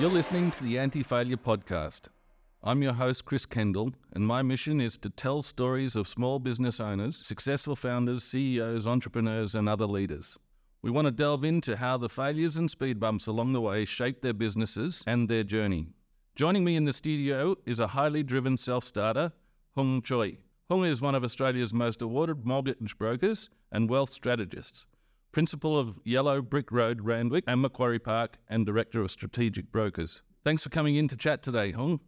You're listening to the Anti Failure Podcast. I'm your host, Chris Kendall, and my mission is to tell stories of small business owners, successful founders, CEOs, entrepreneurs, and other leaders. We want to delve into how the failures and speed bumps along the way shape their businesses and their journey. Joining me in the studio is a highly driven self starter, Hung Choi. Hung is one of Australia's most awarded mortgage brokers and wealth strategists principal of Yellow Brick Road, Randwick, and Macquarie Park, and director of strategic brokers. Thanks for coming in to chat today, Hung.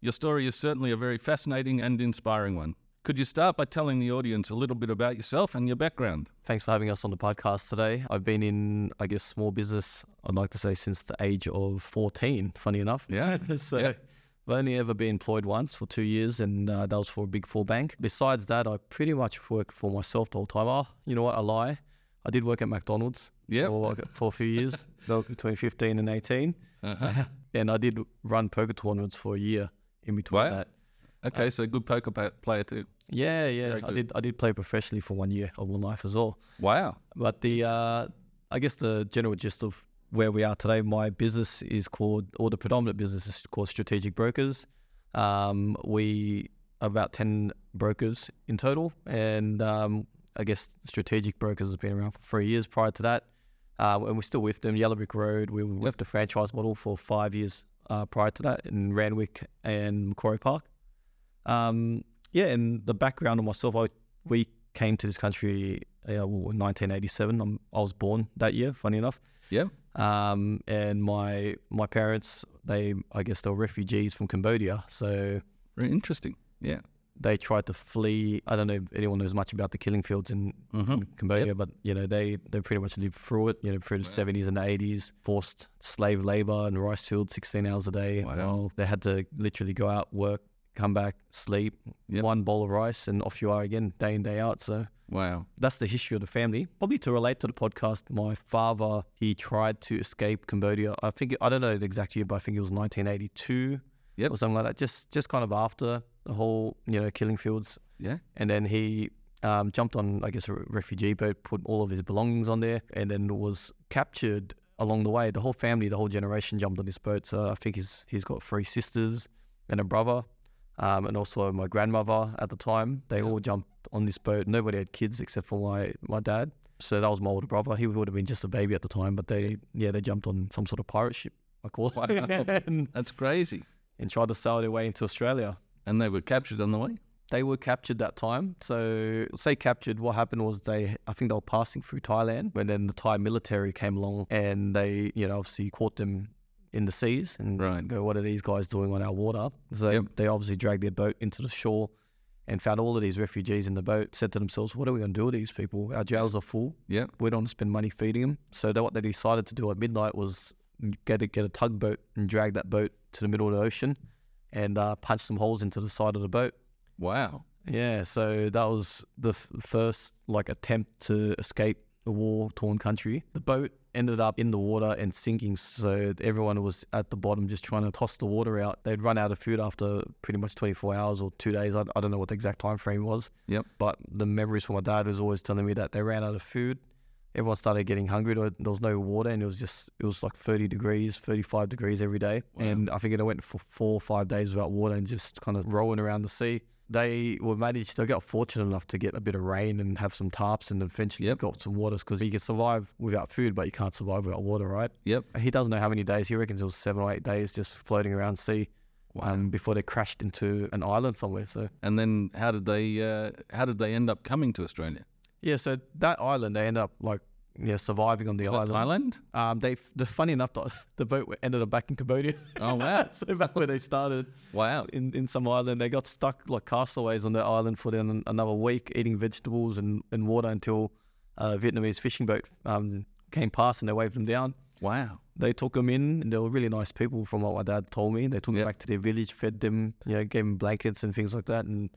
Your story is certainly a very fascinating and inspiring one. Could you start by telling the audience a little bit about yourself and your background? Thanks for having us on the podcast today. I've been in, I guess, small business, I'd like to say, since the age of 14, funny enough. Yeah. so Yeah. I've only ever been employed once for two years, and uh, that was for a big four bank. Besides that, I pretty much worked for myself the whole time. Oh, you know what? I lie. I did work at McDonald's Yep. for, for a few years, between 15 and 18. Uh-huh. and I did run poker tournaments for a year in between Wow. that. Okay, so good poker pa- player too. Yeah, yeah. I did I did play professionally for one year of my life as well. Wow. But the uh, I guess the general gist of where we are today, my business is called, or the predominant business is called Strategic Brokers. Um, we are about ten brokers in total, and um, I guess Strategic Brokers has been around for three years. Prior to that, uh, and we're still with them. Yellow Brick Road. We left the franchise model for five years uh, prior to that in Randwick and Macquarie Park. Um, yeah, and the background of myself, I we came to this country uh, well, in 1987. I'm, I was born that year, funny enough. Yeah. Um, and my my parents, they I guess they were refugees from Cambodia, so Very interesting. Yeah. They tried to flee. I don't know if anyone knows much about the killing fields in Mm-hmm. Cambodia, but you know they they pretty much lived through it. You know through the Wow. seventies and eighties, forced slave labor and rice fields, sixteen hours a day. Wow. They had to literally go out, work, come back, sleep, Yep. one bowl of rice, and off you are again, day in day out. So Wow. that's the history of the family. Probably to relate to the podcast, my father he tried to escape Cambodia. I think I don't know the exact year, but I think it was 1982 Yep. or something like that. Just just kind of after the whole you know killing fields, Yeah. and then he um, jumped on I guess a refugee boat, put all of his belongings on there, and then was captured along the way. The whole family, the whole generation jumped on this boat. So I think he's he's got three sisters and a brother. Um, and also my grandmother at the time, they Yeah. all jumped on this boat. Nobody had kids except for my, my dad. So that was my older brother. He would have been just a baby at the time, but they yeah they jumped on some sort of pirate ship, I call it, Wow. and, That's crazy. and tried to sail their way into Australia. And they were captured on the way. They were captured that time. So say captured, what happened was they I think they were passing through Thailand, and then the Thai military came along and they you know obviously caught them in the seas and Right. go, what are these guys doing on our water? So Yep. they obviously dragged their boat into the shore and found all of these refugees in the boat. Said to themselves, what are we going to do with these people? Our jails are full. Yeah. We don't want to spend money feeding them. So they, what they decided to do at midnight was get a, get a tugboat and drag that boat to the middle of the ocean and uh, punch some holes into the side of the boat. Wow. Yeah, so that was the f- first like attempt to escape a war-torn country. The boat ended up in the water and sinking, so everyone was at the bottom just trying to toss the water out. They'd run out of food after pretty much 24 hours or two days. I, I don't know what the exact time frame was. Yep. But the memories from my dad was always telling me that they ran out of food. Everyone started getting hungry. There there was no water, and it was just it was like 30 degrees, 35 degrees every day. Wow. And I think it went for four or five days without water and just kind of rolling around the sea they were managed they got fortunate enough to get a bit of rain and have some tarps and eventually Yep. got some waters because you can survive without food but you can't survive without water right Yep. he doesn't know how many days he reckons it was seven or eight days just floating around sea Wow. um, before they crashed into an island somewhere so and then how did they uh, how did they end up coming to Australia? Yeah so that island they end up like yeah surviving on the Was island Thailand? um they the funny enough the, the boat ended up back in Cambodia Oh wow. so back where they started wow. in, in some island. They got stuck like castaways on that island for then another week, eating vegetables and, and water until a Vietnamese fishing boat um, came past and they waved them down. Wow. They took them in, and they were really nice people, from what my dad told me. They took Yep. them back to their village, fed them, you know, gave them blankets and things like that. And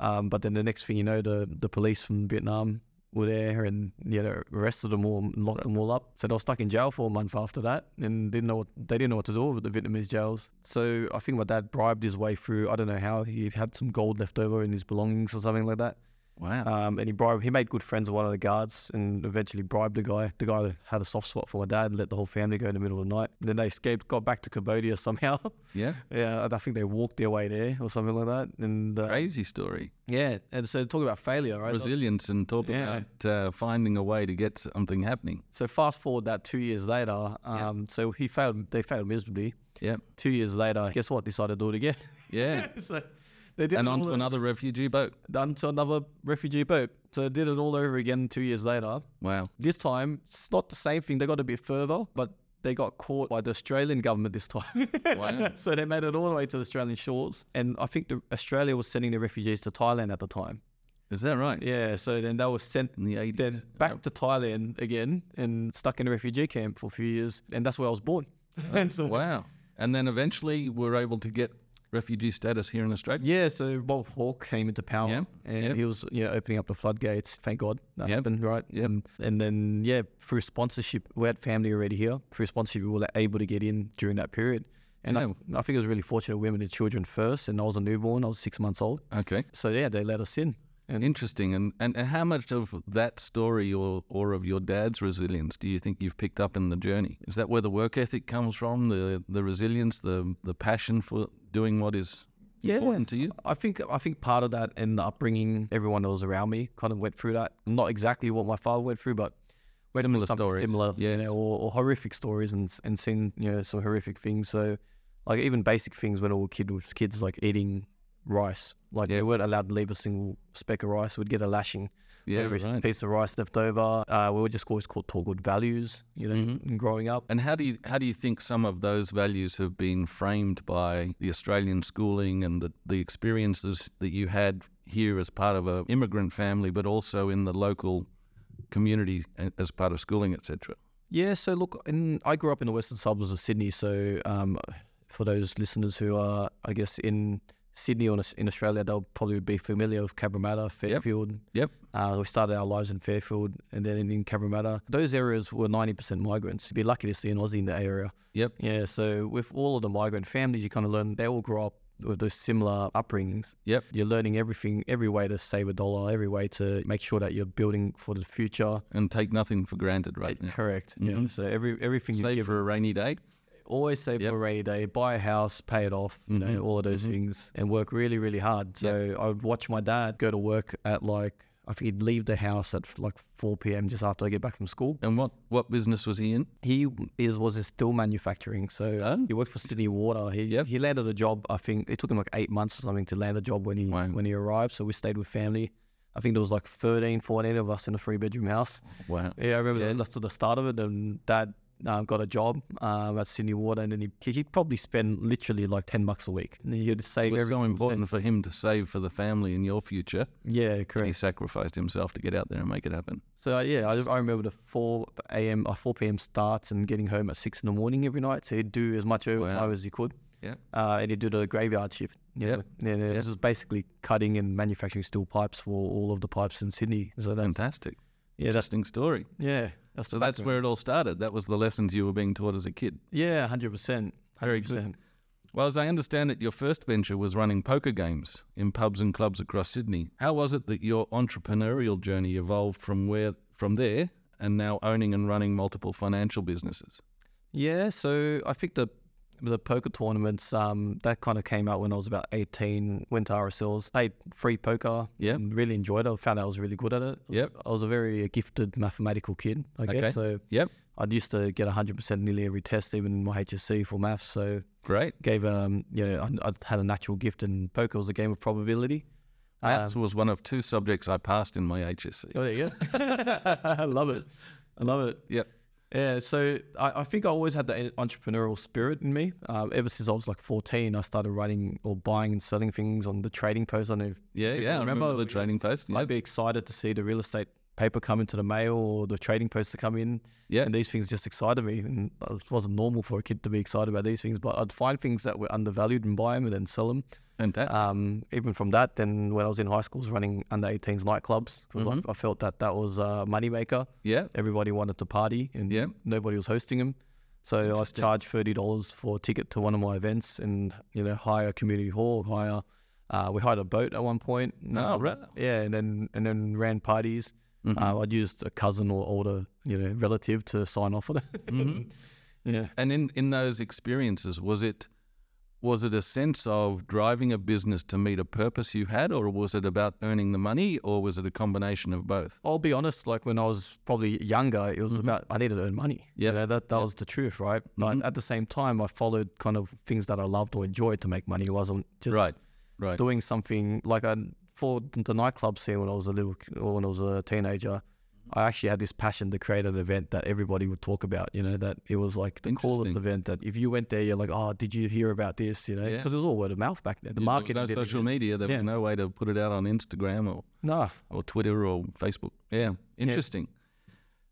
um, but then the next thing you know, the the police from Vietnam were there and you know arrested them all, and locked them all up. So they were stuck in jail for a month after that, and didn't know what they didn't know what to do with the Vietnamese jails. So I think my dad bribed his way through. I don't know how he had some gold left over in his belongings or something like that. Wow. Um, and he bribed, he made good friends with one of the guards and eventually bribed the guy. The guy had a soft spot for my dad, let the whole family go in the middle of the night. And Then they escaped, got back to Cambodia somehow. yeah. yeah, I think they walked their way there or something like that. And uh, Crazy story. yeah, and so talk about failure, right? Resilience and talk Yeah. about uh, finding a way to get something happening. So fast forward that two years later, Yeah. um, so he failed. They failed miserably. Yeah. Two years later, guess what? Decided to do it again. Yeah. so they did and onto another refugee boat. onto another refugee boat. So they did it all over again two years later. Wow. This time, it's not the same thing. They got a bit further, but they got caught by the Australian government this time. Wow. so they made it all the way to the Australian shores. And I think the, Australia was sending the refugees to Thailand at the time. Is that right? Yeah, so then they were sent In the 80s. then back to Thailand again and stuck in a refugee camp for a few years. And that's where I was born. Oh, and so, Wow. And then eventually we're able to get refugee status here in Australia. Yeah, so Bob Hawke came into power, Yep, and he was you know opening up the floodgates. Thank God that happened, right? yep. And, um, and then yeah, through sponsorship, we had family already here. Through sponsorship, we were able to get in during that period. And Yeah. I, I think it was really fortunate women and children first. And I was a newborn; I was six months old. Okay. So yeah, they let us in. And Interesting. And, and, and how much of that story or, or of your dad's resilience do you think you've picked up in the journey? Is that where the work ethic comes from, the, the resilience, the, the passion for doing what is Yeah. important to you? I think I think part of that and the upbringing, everyone that was around me kind of went through that. Not exactly what my father went through, but went through Similar something stories, similar, you know, or, or horrific stories, and and seen you know some horrific things. So, like even basic things when I was kid, was kids like eating rice, like Yeah. they weren't allowed to leave a single speck of rice. We'd get a lashing Yeah, right. piece of rice left over. Uh, we were just always called taught good values, you know, Mhm. growing up. And how do you how do you think some of those values have been framed by the Australian schooling and the, the experiences that you had here as part of a immigrant family, but also in the local community as part of schooling, etc. Yeah, so look, in, I grew up in the western suburbs of Sydney. So um, for those listeners who are, I guess, in Sydney or in Australia, they'll probably be familiar with Cabramatta, Fairfield. Yep. Uh, we started our lives in Fairfield and then in Cabramatta. Those areas were 90% migrants. You'd be lucky to see an Aussie in the area. Yep. Yeah, so with all of the migrant families, you kind of learn, they all grow up with those similar upbringings. Yep. You're learning everything, every way to save a dollar, every way to make sure that you're building for the future. And take nothing for granted, right? now. Correct. Yeah. Mhm. So every everything you Save give for a rainy day. Always save Yep. for a rainy day, buy a house, pay it off, you know, Mhm, all of those mhm. things, and work really, really hard. So I would watch my dad go to work at like I think he'd leave the house at like 4 p.m. just after I get back from school. And what, what business was he in? He is was in steel manufacturing, so Oh. he worked for Sydney Water. He Yep. he landed a job. I think it took him like eight months or something to land a job when he Wow. when he arrived. So we stayed with family. I think there was like 13, 14 of us in a three bedroom house. Wow. Yeah, I remember Yeah. that's to the start of it. And dad um, got a job um, at Sydney Water, and then he he'd probably spend literally like ten bucks a week. And he'd save. It was so important cent. for him to save for the family and your future. Yeah, And he sacrificed himself to get out there and make it happen. So uh, yeah, I, just, I remember the four a.m. or four p.m. starts and getting home at six in the morning every night. So he'd do as much overtime Wow. as he could. Yeah. Uh, and he'd do the graveyard shift. Yeah. Yep. And it was basically cutting and manufacturing steel pipes for all of the pipes in Sydney. So that's Fantastic. yeah, Interesting story. yeah, that's So that's where it all started. That was the lessons you were being taught as a kid. yeah, hundred percent, Very hundred good. percent. Well, as I understand it, your first venture was running poker games in pubs and clubs across Sydney. How was it that your entrepreneurial journey evolved from where from there and now owning and running multiple financial businesses? Yeah, so I think the the poker tournaments um, that kind of came out when I was about eighteen. Went to RSLs, played free poker. Yep. and really enjoyed it. I found out I was really good at it. Yep. I was a very gifted mathematical kid, I Okay. guess. So Yep. I used to get hundred percent nearly every test, even in my HSC for maths. So Great. gave um you know I, I had a natural gift, and poker was a game of probability. Maths was one of two subjects I passed in my HSC. Oh, there you go. I love it. I love it. Yep. Yeah, so I, I think I always had the entrepreneurial spirit in me. Um, ever since I was like 14, I started writing or buying and selling things on the trading post. I know Yeah, yeah. I remember, remember the trading post. I'd be excited to see the real estate paper come into the mail or the trading post to come in. Yeah. And these things just excited me. And it wasn't normal for a kid to be excited about these things, but I'd find things that were undervalued and buy them and then sell them. Fantastic. Um, even from that, then when I was in high school, I was running under 18s nightclubs because Mhm. I, I felt that that was a moneymaker. yeah. Everybody wanted to party and Yeah. nobody was hosting them. So I charged thirty dollars for a ticket to one of my events, and you know, hire a community hall, hire Uh, we hired a boat at one point. Oh, Um, right. Yeah, and then and then ran parties. Mhm. Uh, I'd used a cousin or older, you know, relative to sign off on it. Mhm. yeah. And in, in those experiences, was it was it a sense of driving a business to meet a purpose you had, or was it about earning the money, or was it a combination of both? I'll be honest. Like when I was probably younger, it was about I needed to earn money. Mm-hmm. You know, that that Yep. was the truth, right? But Mhm. at the same time, I followed kind of things that I loved or enjoyed to make money. It wasn't just right, right. doing something like I for the nightclub scene when I was a little when I was a teenager. I actually had this passion to create an event that everybody would talk about. You know that it was like the coolest event. That if you went there, you're like, oh, did you hear about this? You know, Yeah. because it was all word of mouth back then. The Yeah, market there was no social media. There was no way to put it out on Instagram or, No, or Twitter or Facebook. Yeah, interesting.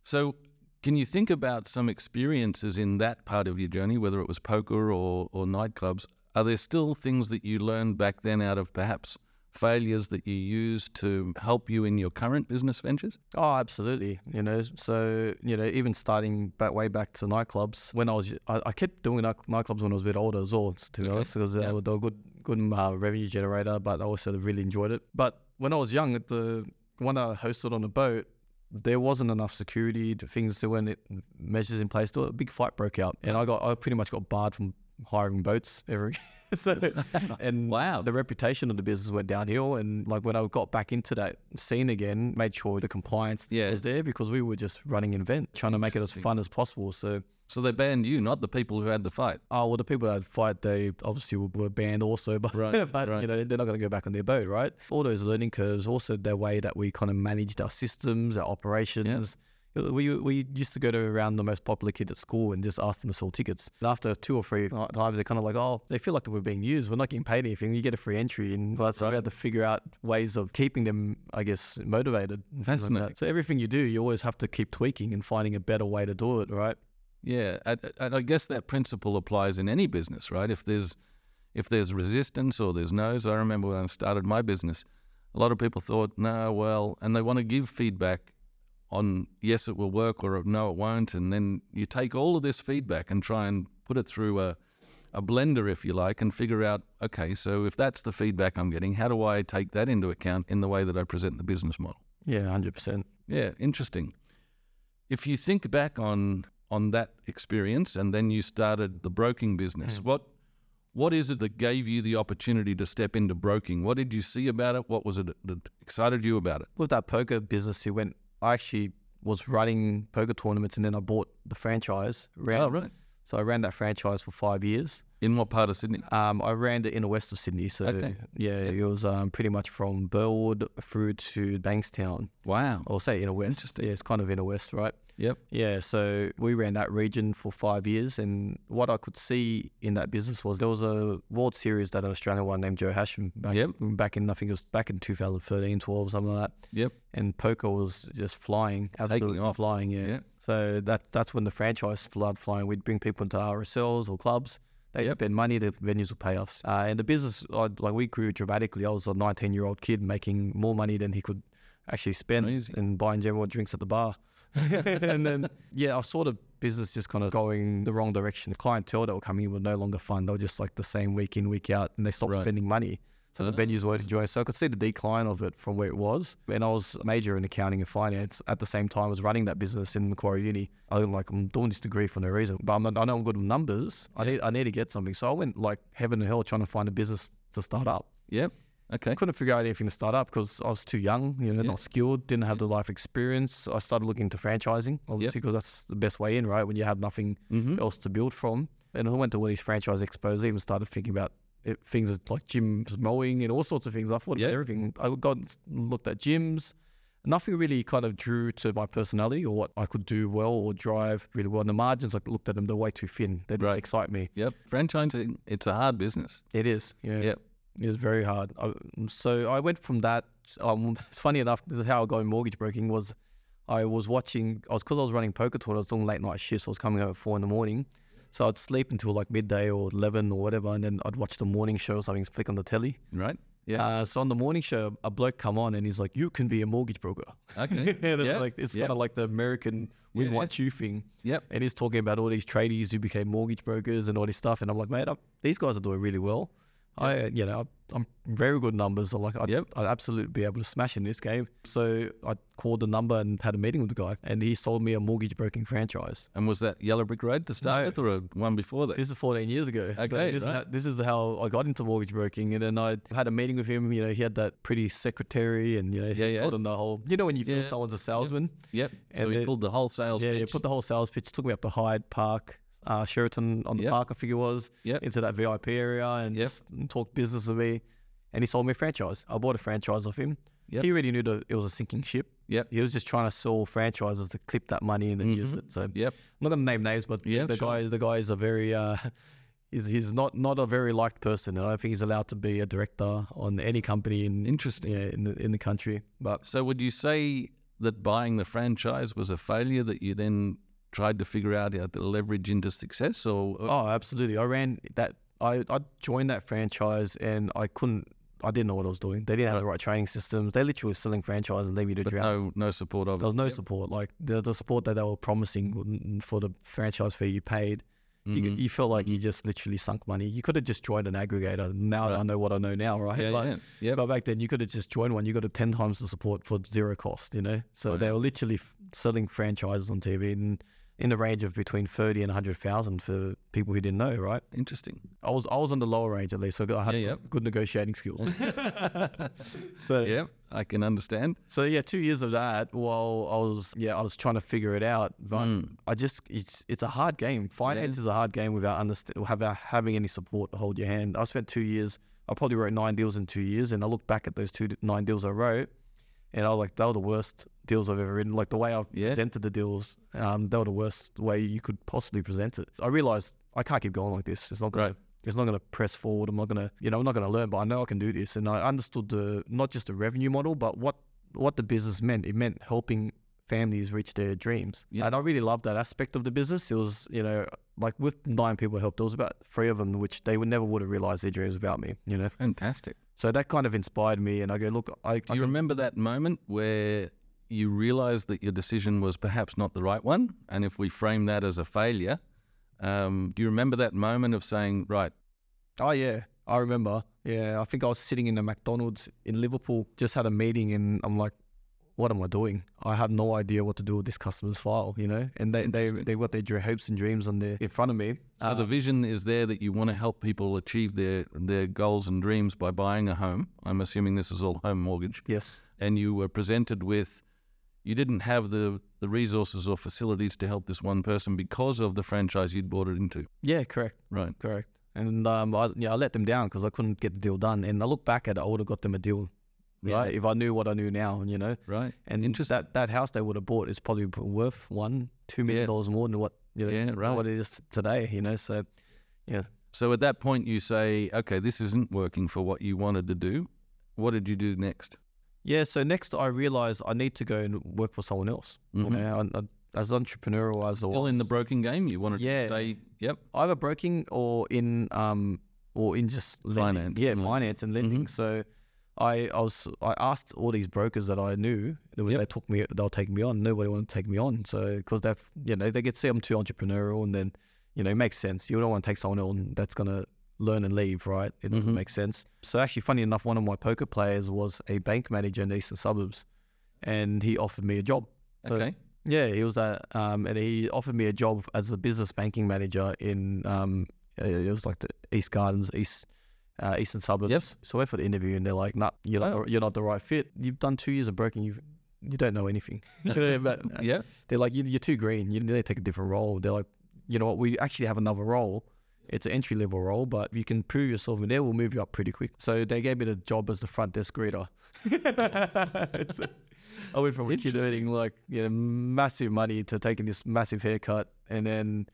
So, can you think about some experiences in that part of your journey, whether it was poker or, or nightclubs? Are there still things that you learned back then out of perhaps failures that you use to help you in your current business ventures? Oh, absolutely. You know, so you know, even starting back way back to nightclubs when I was, I, I kept doing night, nightclubs when I was a bit older as well. To be Okay. honest, because they, Yeah. were, they were good, good uh, revenue generator. But I also really enjoyed it. But when I was young, at the one I hosted on a boat, there wasn't enough security. Things there weren't measures in place. A big fight broke out, and I got, I pretty much got barred from hiring boats ever. so, and Wow. the reputation of the business went downhill. And like when I got back into that scene again, made sure the compliance Yeah. was there because we were just running an event, trying to make it as fun as possible. So, So they banned you, not the people who had the fight. oh well, the people that had fight, they obviously were, banned also, but, Right, but right. you know they're not going to go back on their boat, right? All those learning curves, also the way that we kind of managed our systems, our operations. Uh, we, we used to go to around the most popular kid at school and just ask them to sell tickets. And after two or three uh, times, they're kind of like, oh, they feel like we're being used. We're not getting paid anything. You get a free entry. And that's so we Right. had to figure out ways of keeping them, I guess, motivated. things like. Fascinating. So everything you do, you always have to keep tweaking and finding a better way to do it, right? Yeah, and and I guess that principle applies in any business, right? If there's if there's resistance or there's no's, I remember when I started my business, a lot of people thought, no, well, and they want to give feedback on yes, it will work or no, it won't, and then you take all of this feedback and try and put it through a a blender, if you like, and figure out, okay, so if that's the feedback I'm getting, how do I take that into account in the way that I present the business model? Yeah, 100%. Yeah, interesting. If you think back on on that experience and then you started the broking business, mm. what what is it that gave you the opportunity to step into broking? What did you see about it? What was it that excited you about it? With that poker business, it went, I actually was running poker tournaments and then I bought the franchise. Ran, Oh, right. So I ran that franchise for five years. In what part of Sydney? Um, I ran it in the west of Sydney. So Okay. yeah, it was um, pretty much from Burwood through to Bankstown. Wow. I'll say inner west. Interesting. Yeah, it's kind of inner west, right? Yep. Yeah, so we ran that region for five years, and what I could see in that business was there was a World Series that an Australian one named Joe Hachem back, Yep. back in I think it was back in 2013, 12, something like that. Yep. And poker was just flying, absolutely off. flying. Yeah. Yep. So that that's when the franchise started flying. We'd bring people into RSLs or clubs. They'd Yep. spend money, the venues will pay us. Uh, and the business, I, like we grew dramatically. I was a 19 year old kid making more money than he could actually spend Amazing. and buying general drinks at the bar. and then, yeah, I saw the business just kind of going the wrong direction. The clientele that were coming in were no longer fun. They were just like the same week in, week out, and they stopped Right. spending money. So the venues weren't enjoying. So I could see the decline of it from where it was. And I was a major in accounting and finance at the same time as running that business in Macquarie Uni. I was like, I'm doing this degree for no reason. But I'm, I know I'm good with numbers. I need I need to get something. So I went like heaven and hell trying to find a business to start up. Yep. Okay. Couldn't figure out anything to start up because I was too young, you know, Yeah. not skilled, didn't have the life experience. I started looking into franchising, obviously, because that's the best way in, right? When you have nothing Mm-hmm. else to build from. And I went to one of these franchise expos, even started thinking about it, things like gyms, mowing, and all sorts of things. I thought Yeah. about everything. I would got looked at gyms. Nothing really kind of drew to my personality or what I could do well or drive really well. And the margins, I looked at them, they're way too thin. They didn't Right. excite me. Yep. Franchising, it's a hard business. It is. Yeah. Yep. It was very hard. I, so I went from that. Um, it's funny enough. This is how I got in mortgage broking. Was I was watching. I was because I was running poker tour. I was doing late night shifts. I was coming home at four in the morning. So I'd sleep until like midday or eleven or whatever, and then I'd watch the morning show or something. Flick on the telly. Right? Yeah. Uh, so on the morning show, a bloke come on and he's like, "You can be a mortgage broker." Okay. and it's Yeah. like it's kind of like the American "we Yeah. want you" thing. Yep. And he's talking about all these tradies who became mortgage brokers and all this stuff. And I'm like, mate, i these guys are doing really well. I, you know, I'm very good numbers. I'm like, I'd, Yep. I'd absolutely be able to smash in this game. So I called the number and had a meeting with the guy, and he sold me a mortgage broking franchise. And was that Yellow Brick Road to start No. with, or a one before that? This is 14 years ago. But Okay, this, is how, this is how I got into mortgage broking, and then I had a meeting with him. You know, he had that pretty secretary, and you know, Yeah, he yeah. told him the whole. You know, when you feel Yeah. someone's a salesman. Yep. So And he it- pulled the whole sales Yeah, pitch. yeah. Put the whole sales pitch. Took me up to Hyde Park, uh, Sheraton on the Yep. park, I think it was. Yep. Into that VIP area and Yep. just talked business with me. And he sold me a franchise. I bought a franchise off him. Yep. He already knew that it was a sinking ship. Yep. He was just trying to sell franchises to clip that money and use Mhm. it. So Yep. I'm not gonna name names, but Yeah, the sure. guy the guy is a very uh, he's he's not not a very liked person. and I don't think he's allowed to be a director on any company in Interesting. yeah in the in the country. But So would you say that buying the franchise was a failure that you then tried to figure out how to leverage into success, or oh, absolutely, I ran that. I I joined that franchise and I couldn't. I didn't know what I was doing. They didn't have the right training systems. They literally were selling franchises and leave you to but drown. no no support of There was no support. Like the the support that they were promising for the franchise fee you paid. You, Mhm. you felt like you just literally sunk money. You could have just joined an aggregator. Now Right. I know what I know now, right? Yeah, But- yeah, yeah. But back then, you could have just joined one. You got a ten times the support for zero cost. You know, so they were literally selling franchises on TV and in the range of between thirty and hundred thousand for people who didn't know. Right? Interesting. I was I was on the lower range at least, so I had Yeah, yeah. good- negotiating skills. so Yeah, I can understand. so yeah, two years of that while I was yeah I was trying to figure it out. But Mm. I just it's it's a hard game. Finance is a hard game without understand without having any support to hold your hand. I spent two years. I probably wrote nine deals in two years, and I look back at those two nine deals I wrote, and I was like, they were the worst deals I've ever written. Like the way I Yeah. presented the deals, um, they were the worst way you could possibly present it. I realized I can't keep going like this. It's not gonna, Right. It's not going to press forward. I'm not going to, you know, I'm not going to learn, but I know I can do this. And I understood the not just the revenue model, but what what the business meant. It meant helping families reach their dreams. Yeah. And I really loved that aspect of the business. It was, you know, like with nine people I helped, there was about three of them which they would never would have realized their dreams without me. You know, Fantastic. So that kind of inspired me. And I go, look, I, Do I you remember that moment where you realized that your decision was perhaps not the right one? And if we frame that as a failure, um, do you remember that moment of saying, right, Oh yeah, I remember. Yeah, I think I was sitting in a McDonald's in Liverpool, just had a meeting, and I'm like, "What am I doing? I have no idea what to do with this customer's file." You know, and they they they got their hopes and dreams on their in front of me. so the Uh, vision is there that you want to help people achieve their, their goals and dreams by buying a home? I'm assuming this is all home mortgage. yes, And you were presented with, you didn't have the, the resources or facilities to help this one person because of the franchise you'd bought it into. yeah, correct, Right. correct. And um, I yeah, I let them down because I couldn't get the deal done. And I look back at it, I would have got them a deal. Right? If I knew what I knew now, you know. Right. And Interesting. that that house they would have bought is probably worth one, two million Yeah. dollars more than what you know, Yeah, right. what it is today. You know, so yeah. So at that point, you say, okay, this isn't working for what you wanted to do. What did you do next? Yeah, so next I realized I need to go and work for someone else. Mhm. You know, I, I, as entrepreneurial as Still in the broken game? You wanted Yeah. to stay, yep. either broking or in um or in just lending. Finance Yeah, finance and lending. Mhm. So I, I was I asked all these brokers that I knew that Yep. they took me they'll take me on. Nobody wanted to take me on. So because they've you know they get see I'm too entrepreneurial and then you know it makes sense. You don't want to take someone on that's gonna learn and leave, right? It doesn't Mhm. make sense. So actually, funny enough, one of my poker players was a bank manager in the eastern suburbs, and he offered me a job. So- Okay. Yeah, he was at, um, and he offered me a job as a business banking manager in, um, it was like the East Gardens, East, uh, Eastern Suburbs. Yep. So I went for the interview, and they're like, "Nah, you're not, Oh. the, you're not the right fit. You've done two years of broking. You, you don't know anything." But uh, Yeah. they're like, you, "You're too green. You need to take a different role." They're like, "You know what? We actually have another role. It's an entry level role, but if you can prove yourself in there, we'll move you up pretty quick." So they gave me the job as the front desk greeter. It's- I went from a kid earning like you know massive money to taking this massive haircut, and then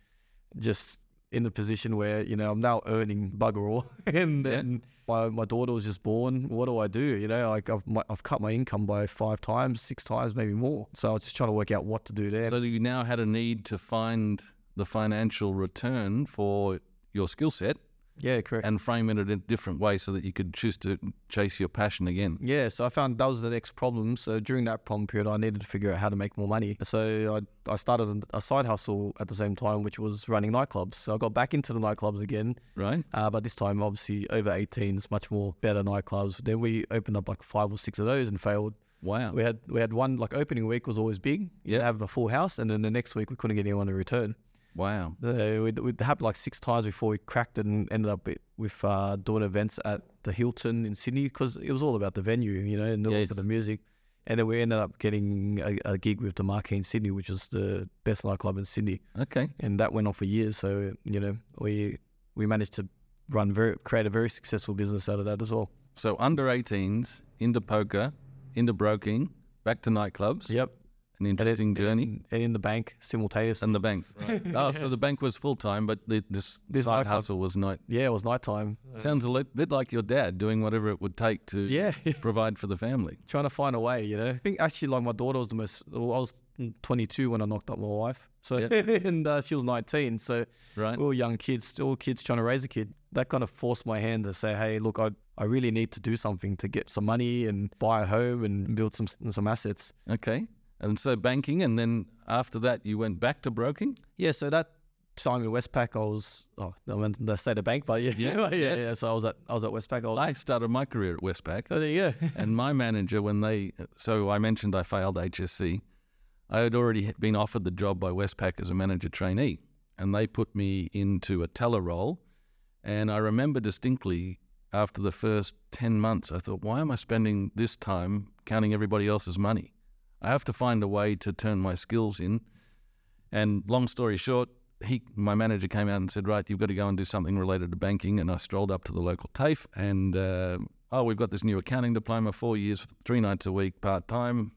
just in the position where you know I'm now earning bugger all, and Yeah. then my my daughter was just born. What do I do? You know, like I've my, I've cut my income by five times, six times, maybe more. So I was just trying to work out what to do there. So you now had a need to find the financial return for your skill set. Yeah, correct. and frame it in a different way so that you could choose to chase your passion again. Yeah, so I found that was the next problem. So during that problem period, I needed to figure out how to make more money. So I, I started a side hustle at the same time, which was running nightclubs. So I got back into the nightclubs again, Right? uh, but this time obviously over 18s, much more better nightclubs. Then we opened up like five or six of those and failed. Wow. We had we had one like opening week was always big. Yeah. have a full house, and then the next week we couldn't get anyone to return. Wow. Uh, we'd, we'd happened like six times before we cracked it and ended up with, uh, doing events at the Hilton in Sydney because it was all about the venue, you know, and also Yes. the music. And then we ended up getting a, a gig with the Marquee in Sydney, which is the best nightclub in Sydney, Okay. and that went on for years. So you know, we we managed to run very create a very successful business out of that as well. So under 18s, into poker, into broking, back to nightclubs. Yep, An And it- interesting journey. and, and in the bank simultaneously. And the bank. Right. oh, so the bank was full time, but the, this, This side nightclub- hustle was night. yeah, it was nighttime. Sounds a li- bit like your dad doing whatever it would take to Yeah, provide for the family. trying to find a way, you know. I think actually, like my daughter was the most. Well, I was 22 when I knocked up my wife, so and uh, she was 19. So Right? we were young kids, still kids trying to raise a kid. That kind of forced my hand to say, hey, look, I I really need to do something to get some money and buy a home and build some some assets. Okay. And so banking, and then after that, you went back to broking? Yeah, so that time in Westpac, I was oh, I went to say the bank, but yeah, Yeah, yeah, yeah. yeah, So I was at I was at Westpac. I was, I started my career at Westpac. oh, there you go. and my manager, when they, so I mentioned I failed HSC, I had already been offered the job by Westpac as a manager trainee, and they put me into a teller role. And I remember distinctly after the first 10 months, I thought, why am I spending this time counting everybody else's money? I have to find a way to turn my skills in. And long story short, he, my manager came out and said, right, you've got to go and do something related to banking. And I strolled up to the local TAFE and, uh, oh, we've got this new accounting diploma, four years, three nights a week, part time.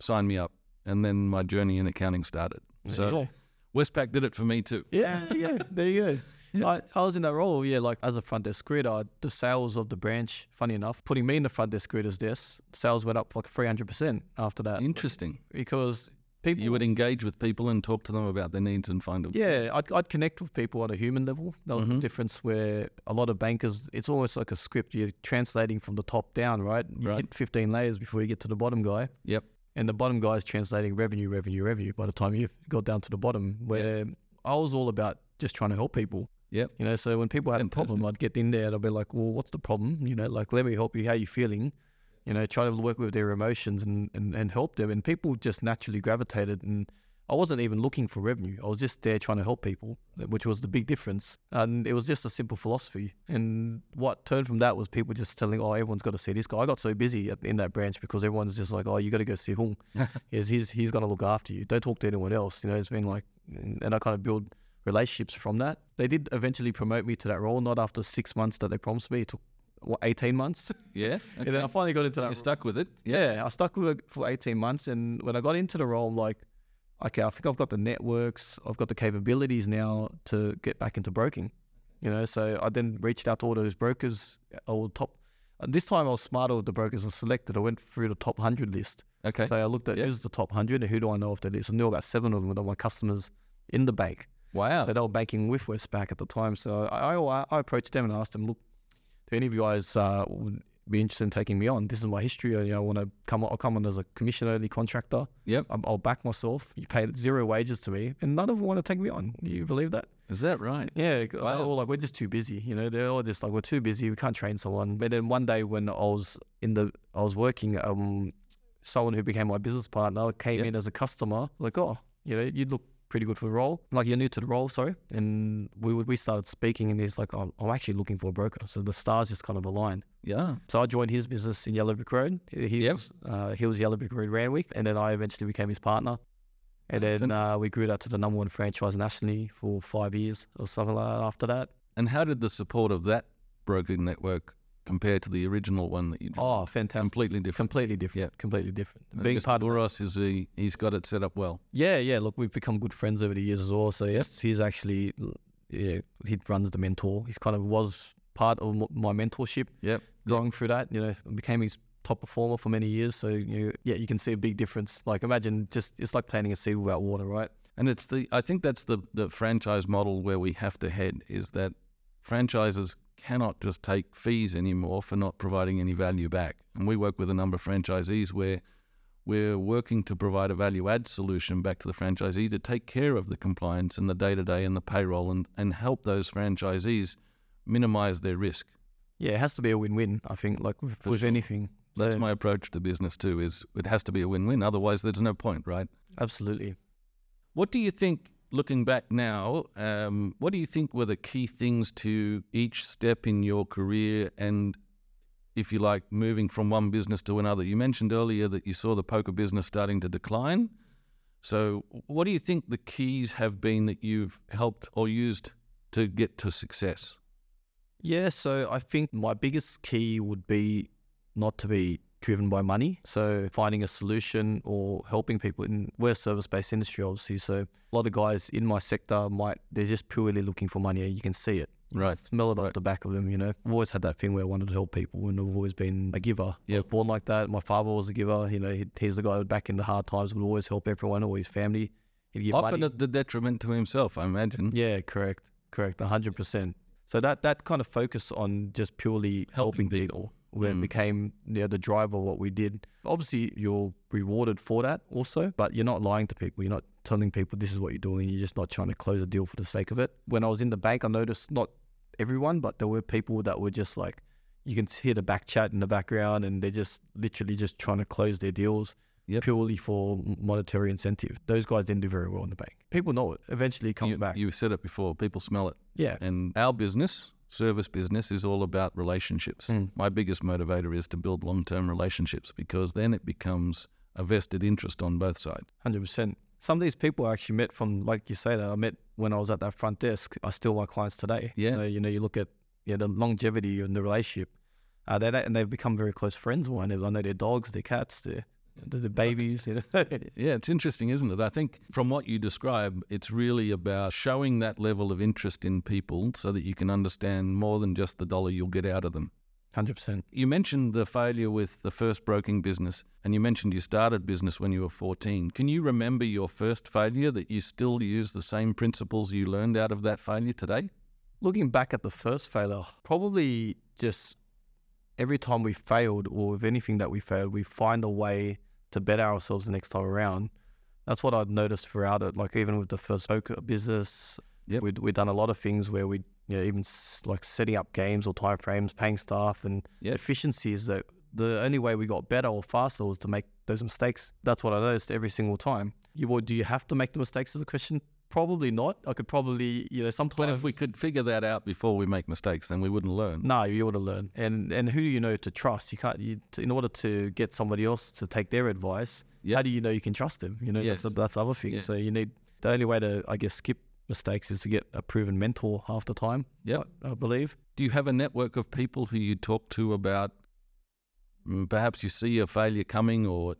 Sign me up. And then my journey in accounting started. So Yeah. Westpac did it for me too. Yeah, yeah, there you go. Yeah. I, I was in that role, yeah, like as a front desk greeter, the sales of the branch, funny enough, putting me in the front desk greeter's desk, sales went up like 300% after that. Interesting. Because people, You would engage with people and talk to them about their needs and find them. yeah, I'd, I'd connect with people on a human level. That was Mhm. the difference where a lot of bankers, it's almost like a script. You're translating from the top down, right? You Right. hit 15 layers before you get to the bottom guy. Yep. And the bottom guy is translating revenue, revenue, revenue by the time you've got down to the bottom, where I was all about just trying to help people. Yep. You know, so when people had a problem, I'd get in there and I'd be like, well, what's the problem? You know, like, let me help you. How you feeling? You know, try to work with their emotions and, and, and help them. And people just naturally gravitated. And I wasn't even looking for revenue. I was just there trying to help people, which was the big difference. And it was just a simple philosophy. And what turned from that was people just telling, oh, everyone's got to see this guy. I got so busy at, in that branch because everyone's just like, oh, you got to go see Hung. he's, he's, he's going to look after you. Don't talk to anyone else. You know, it's been like, and I kind of build relationships from that. They did eventually promote me to that role, not after six months that they promised me. It took what, 18 months. Yeah. and then I finally got into that. You stuck with it. Yeah. yeah, I stuck with it for 18 months. And when I got into the role, I'm like, okay, I think I've got the networks, I've got the capabilities now to get back into broking. You know, so I then reached out to all those brokers, all top. And this time I was smarter with the brokers and selected. I went through the top 100 list. Okay. So I looked at Yeah. who's the top 100 and who do I know off the list. I knew about seven of them that were my customers in the bank. Wow. So they were banking with Westpac at the time. So I, I, I approached them and asked them, look, do any of you guys uh, would be interested in taking me on? This is my history. You know, I want to come. on- I'll come on as a commission only contractor. Yep. I'll, I'll back myself. You paid zero wages to me, and none of them want to take me on. Do you believe that? Is that right? Yeah. Wow. They're all like, we're just too busy. You know, they're all just like, we're too busy. We can't train someone. But then one day when I was in the, I was working. Um, someone who became my business partner came Yep. in as a customer. Like, oh, you know, you look pretty good for the role. Like you're new to the role, sorry. And we we started speaking, and he's like, oh, I'm actually looking for a broker. So the stars just kind of aligned. Yeah. So I joined his business in Yellow Brick Road. He Yep. was, uh, he was Yellow Brick Road Randwick, and then I eventually became his partner. And then uh, we grew that to the number one franchise nationally for five years or something like that after that. And how did the support of that broking network compare to the original one that you did? Oh, fantastic. completely different. Completely different. Yeah. Completely different. And Being part of Bouris is he, he's got it set up well. Yeah, yeah. Look, we've become good friends over the years as well. So yes, he's actually, yeah, he runs the mentor. He's kind of was part of my mentorship, Yep. growing through that. You know, became his top performer for many years. So you, yeah, you can see a big difference. Like imagine just it's like planting a seed without water, right? And it's the I think that's the the franchise model where we have to head is that franchises cannot just take fees anymore for not providing any value back. And we work with a number of franchisees where we're working to provide a value add solution back to the franchisee to take care of the compliance and the day to day and the payroll and, and help those franchisees minimize their risk. Yeah, it has to be a win-win. I think, like with, with sure. anything. That's So- my approach to business too is it has to be a win-win otherwise there's no point, right? Absolutely. What do you think, looking back now, um, what do you think were the key things to each step in your career and, if you like, moving from one business to another? You mentioned earlier that you saw the poker business starting to decline. So, what do you think the keys have been that you've helped or used to get to success? Yeah, so I think my biggest key would be not to be driven by money. So finding a solution or helping people in we're a service based industry obviously. So a lot of guys in my sector might they're just purely looking for money. You can see it. Right, Smell it off the back of them, you know. I've always had that thing where I wanted to help people and I've always been a giver. I was born like that. My father was a giver. You know, he, he's the guy who back in the hard times would always help everyone or his family. He'd give Often money. at the detriment to himself, I imagine. Yeah, correct, correct, hundred percent. So that that kind of focus on just purely Helping helping, people. people, where Mm. it became you know, the driver of what we did. Obviously, you're rewarded for that also, but you're not lying to people. You're not telling people this is what you're doing. You're just not trying to close a deal for the sake of it. When I was in the bank, I noticed not everyone, but there were people that were just like, you can hear the back chat in the background, and they're just literally just trying to close their deals Yep. purely for monetary incentive. Those guys didn't do very well in the bank. People know it. Eventually, it comes You, back. you've said it before, people smell it. yeah, And our business, service business, is all about relationships. Mm. My biggest motivator is to build long term relationships because then it becomes a vested interest on both sides. Hundred percent. Some of these people I actually met from, like you say, that I met when I was at that front desk. Are still my clients today. Yeah. So you know, you look at yeah the longevity in the relationship. Uh, they and they've become very close friends. One, I know their dogs, their cats, their their, their babies. You know. Yeah, it's interesting, isn't it? I think from what you describe, it's really about showing that level of interest in people so that you can understand more than just the dollar you'll get out of them. Hundred percent. You mentioned the failure with the first broking business, and you mentioned you started business when you were 14. Can you remember your first failure that you still use the same principles you learned out of that failure today? Looking back at the first failure, probably just every time we failed, or with anything that we failed, we find a way to better ourselves the next time around. That's what I've noticed throughout it. Like even with the first poker business, Yep. we'd, we'd done a lot of things where we, you know, even s- like setting up games or time frames, paying staff, and Yep. efficiencies. That the only way we got better or faster was to make those mistakes. That's what I noticed every single time. You well, do you have to make the mistakes? Is the question. Probably not. I could probably, you know, sometimes. But if we could figure that out before we make mistakes, then we wouldn't learn. No, you ought to learn. And and who do you know to trust? You can't. You, in order to get somebody else to take their advice, Yep. how do you know you can trust them? You know, Yes. that's the, that's the other thing. Yes. So you need the only way to, I guess, skip mistakes is to get a proven mentor half the time. Yep. I, I believe. Do you have a network of people who you talk to about mm, perhaps you see a failure coming, or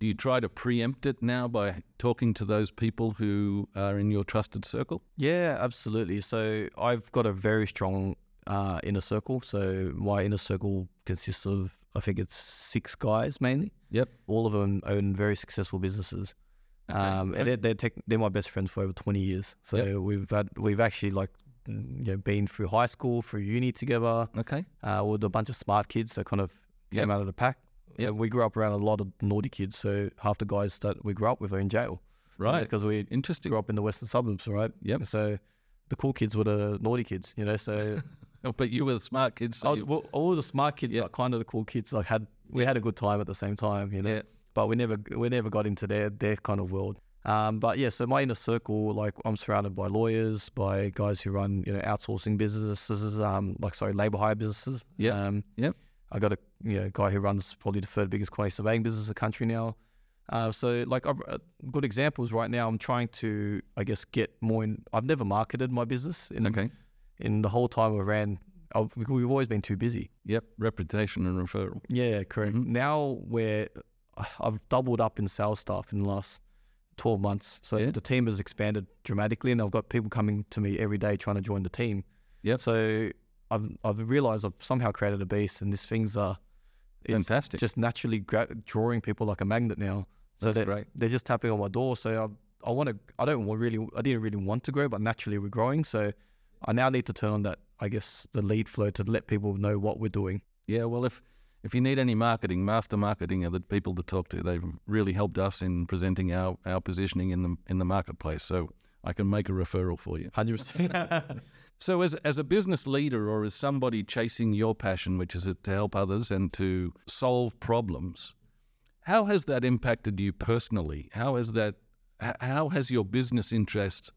do you try to preempt it now by talking to those people who are in your trusted circle? Yeah, absolutely. So I've got a very strong uh, inner circle. So my inner circle consists of, I think it's six guys mainly. Yep. All of them own very successful businesses. Okay, Um, and they're they're, tech, they're my best friends for over twenty years. So Yep. we've had we've actually like you know been through high school, through uni together. Okay. Uh, with a bunch of smart kids that kind of came Yep. out of the pack. Yep. And we grew up around a lot of naughty kids. So half the guys that we grew up with are in jail. Right. Because we Interesting. grew up in the western suburbs, right? Yep. So the cool kids were the naughty kids, you know. So But you were the smart kids. so I was, well, all the smart kids, Yeah. like kind of the cool kids, like had we had a good time at the same time, you know. yeah. But we never we never got into their their kind of world. Um, but yeah, so my inner circle, like I'm surrounded by lawyers, by guys who run you know outsourcing businesses, um, like sorry labor hire businesses. Yep. Um, Yep. I got a you know guy who runs probably the third biggest quantity surveying business in the country now. Uh, so like uh, good examples right now. I'm trying to I guess get more in. I've never marketed my business in Okay. in the whole time I ran. I've, we've always been too busy. Yep. Reputation and referral. Yeah, correct. Mhm. Now we're I've doubled up in sales staff in the last twelve months. So Yeah. the team has expanded dramatically, and I've got people coming to me every day trying to join the team. Yep. So I've I've realized I've somehow created a beast, and these things are it's Fantastic. Just naturally gra- drawing people like a magnet now. So That's they're, great. they're just tapping on my door. So I, I want to. I don't wa- really. I didn't really want to grow, but naturally we're growing. So I now need to turn on that. I guess, the lead flow to let people know what we're doing. Yeah, well, if if you need any marketing, Master Marketing are the people to talk to. They've really helped us in presenting our, our positioning in the in the marketplace. So I can make a referral for you. Hundred percent. So as as a business leader or as somebody chasing your passion, which is to help others and to solve problems, how has that impacted you personally? How has that how has your business interest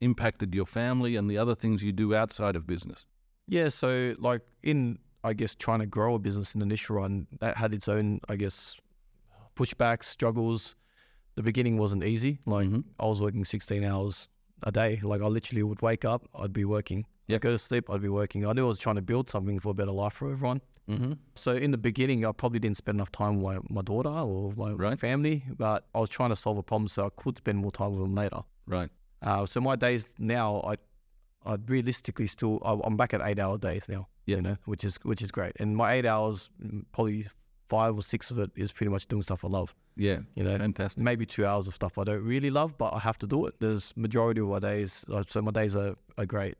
impacted your family and the other things you do outside of business? Yeah, so like in I guess trying to grow a business in the initial run, that had its own I guess pushbacks, struggles. The beginning wasn't easy. Like Mhm. I was working 16 hours a day. Like I literally would wake up, I'd be working. Yep. Go to sleep, I'd be working. I knew I was trying to build something for a better life for everyone. Mm-hmm. So in the beginning, I probably didn't spend enough time with my, daughter or my Right. family, but I was trying to solve a problem so I could spend more time with them later. Right. Uh, so my days now, I, I realistically still, I'm back at eight hour days now. Yeah. You know, which is which is great. And my eight hours, mm, probably five or six of it is pretty much doing stuff I love. Yeah. You know, Fantastic. maybe two hours of stuff I don't really love, but I have to do it. There's majority of my days, uh, so my days are, are great.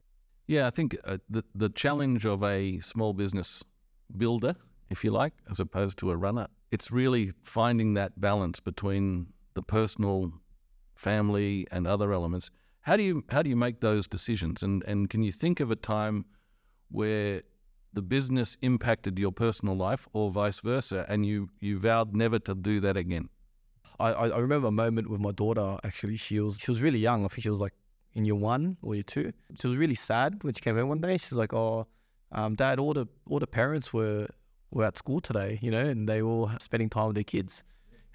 Yeah, I think uh, the the challenge of a small business builder, if you like, as opposed to a runner, it's really finding that balance between the personal, family, and other elements. How do you how do you make those decisions? And and can you think of a time where the business impacted your personal life, or vice versa, and you you vowed never to do that again? I, I remember a moment with my daughter. Actually, she was she was really young. I think she was like in year one or year two. She was really sad when she came home one day. She's like, "Oh, um, Dad, all the all the parents were were at school today, you know, and they were all spending time with their kids,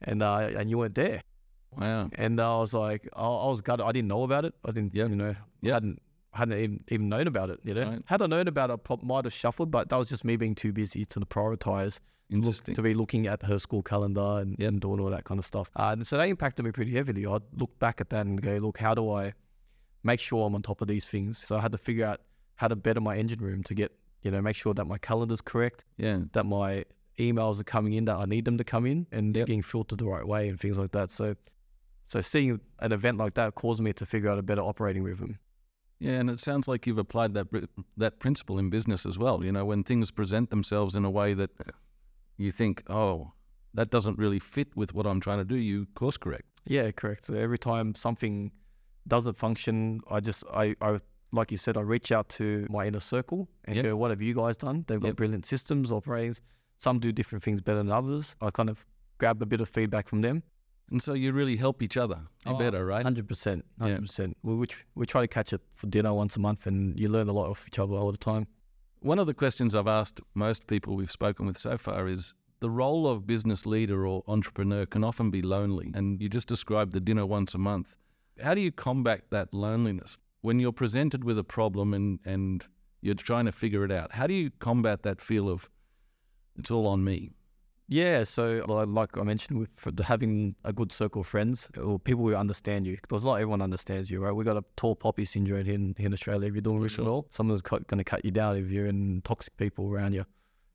and uh, and you weren't there." Wow. And I was like, I, I was gutted. I didn't know about it. I didn't, Yep. you know, Yep. hadn't hadn't even, even known about it. You know, Right. had I known about it, I might have shuffled. But that was just me being too busy to prioritize to, look, to be looking at her school calendar and, Yep. and doing all that kind of stuff. Uh, and so that impacted me pretty heavily. I'd look back at that and go, look, how do I make sure I'm on top of these things? So I had to figure out how to better my engine room to get, you know, make sure that my calendar's correct, Yeah. that my emails are coming in that I need them to come in, and they're Yep. getting filtered the right way and things like that. So, so seeing an event like that caused me to figure out a better operating rhythm. Yeah, and it sounds like you've applied that that principle in business as well. You know, when things present themselves in a way that you think, oh, that doesn't really fit with what I'm trying to do, you course correct. Yeah, correct. So every time something doesn't function, I just I, I like you said, I reach out to my inner circle and Yep. go, what have you guys done? They've got Yep. brilliant systems, operatings. Some do different things better than others. I kind of grab a bit of feedback from them. And so you really help each other. You Oh, better, right? Hundred percent, hundred percent. We we try to catch up for dinner once a month, and you learn a lot of each other all the time. One of the questions I've asked most people we've spoken with so far is the role of business leader or entrepreneur can often be lonely. And you just described the dinner once a month. How do you combat that loneliness when you're presented with a problem and, and you're trying to figure it out? How do you combat that feel of it's all on me? Yeah, so like I mentioned, with having a good circle of friends or people who understand you, because not everyone understands you, right? We got a tall poppy syndrome here in, here in Australia. If you're doing really sure. well, someone's going to cut you down if you're in toxic people around you.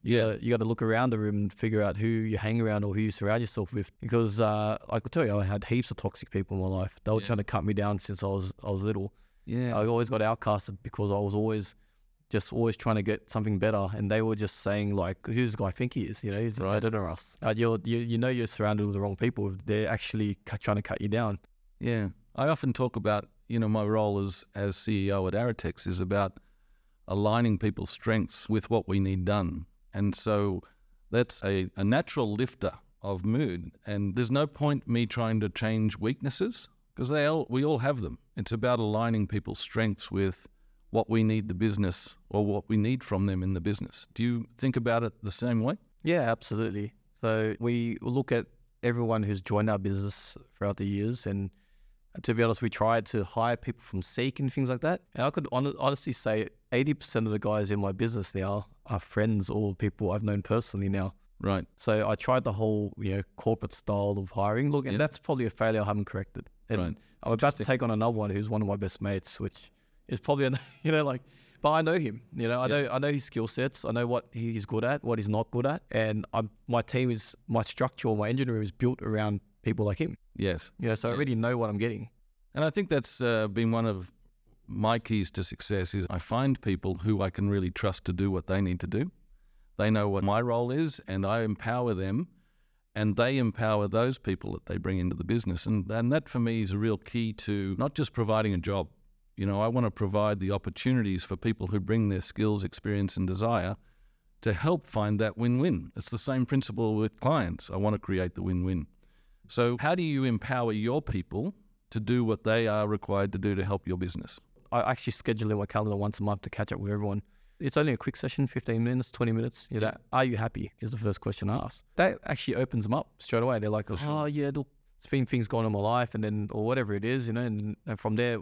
Yeah. you got to look around the room and figure out who you hang around or who you surround yourself with. Because uh, I could tell you, I had heaps of toxic people in my life. They were Yeah. trying to cut me down since I was I was little. Yeah. I always got outcasted because I was always just always trying to get something better, and they were just saying like, "Who's the guy I think he is? You know, he's Right. better than us." Uh, you're, you you know you're surrounded with the wrong people. They're actually cu- trying to cut you down. Yeah, I often talk about you know my role as as CEO at Aratex is about aligning people's strengths with what we need done, and so that's a, a natural lifter of mood. And there's no point me trying to change weaknesses because they all we all have them. It's about aligning people's strengths with what we need the business or what we need from them in the business. Do you think about it the same way? Yeah, absolutely. So we look at everyone who's joined our business throughout the years, and to be honest, we tried to hire people from Seek and things like that. And I could hon- honestly say 80% of the guys in my business now are friends or people I've known personally now. Right. So I tried the whole, you know, corporate style of hiring. Look, and Yeah. that's probably a failure I haven't corrected. And Right. I'm about to take on another one who's one of my best mates, which is probably, you know, like, but I know him. You know, I Yeah. know I know his skill sets. I know what he's good at, what he's not good at, and I'm my team is my structure, my engineering is built around people like him. Yes. You know, so I already know what I'm getting. And I think that's uh, been one of my keys to success is I find people who I can really trust to do what they need to do. They know what my role is, and I empower them, and they empower those people that they bring into the business. And, and that for me is a real key to not just providing a job. You know, I want to provide the opportunities for people who bring their skills, experience, and desire to help find that win win. It's the same principle with clients. I want to create the win win. So, how do you empower your people to do what they are required to do to help your business? I actually schedule in my calendar once a month to catch up with everyone. It's only a quick session, 15 minutes, 20 minutes. You know, are you happy? Is the first question I ask. That actually opens them up straight away. They're like, oh, yeah, look, it's been things going on in my life, and then, or whatever it is, you know, and, and from there,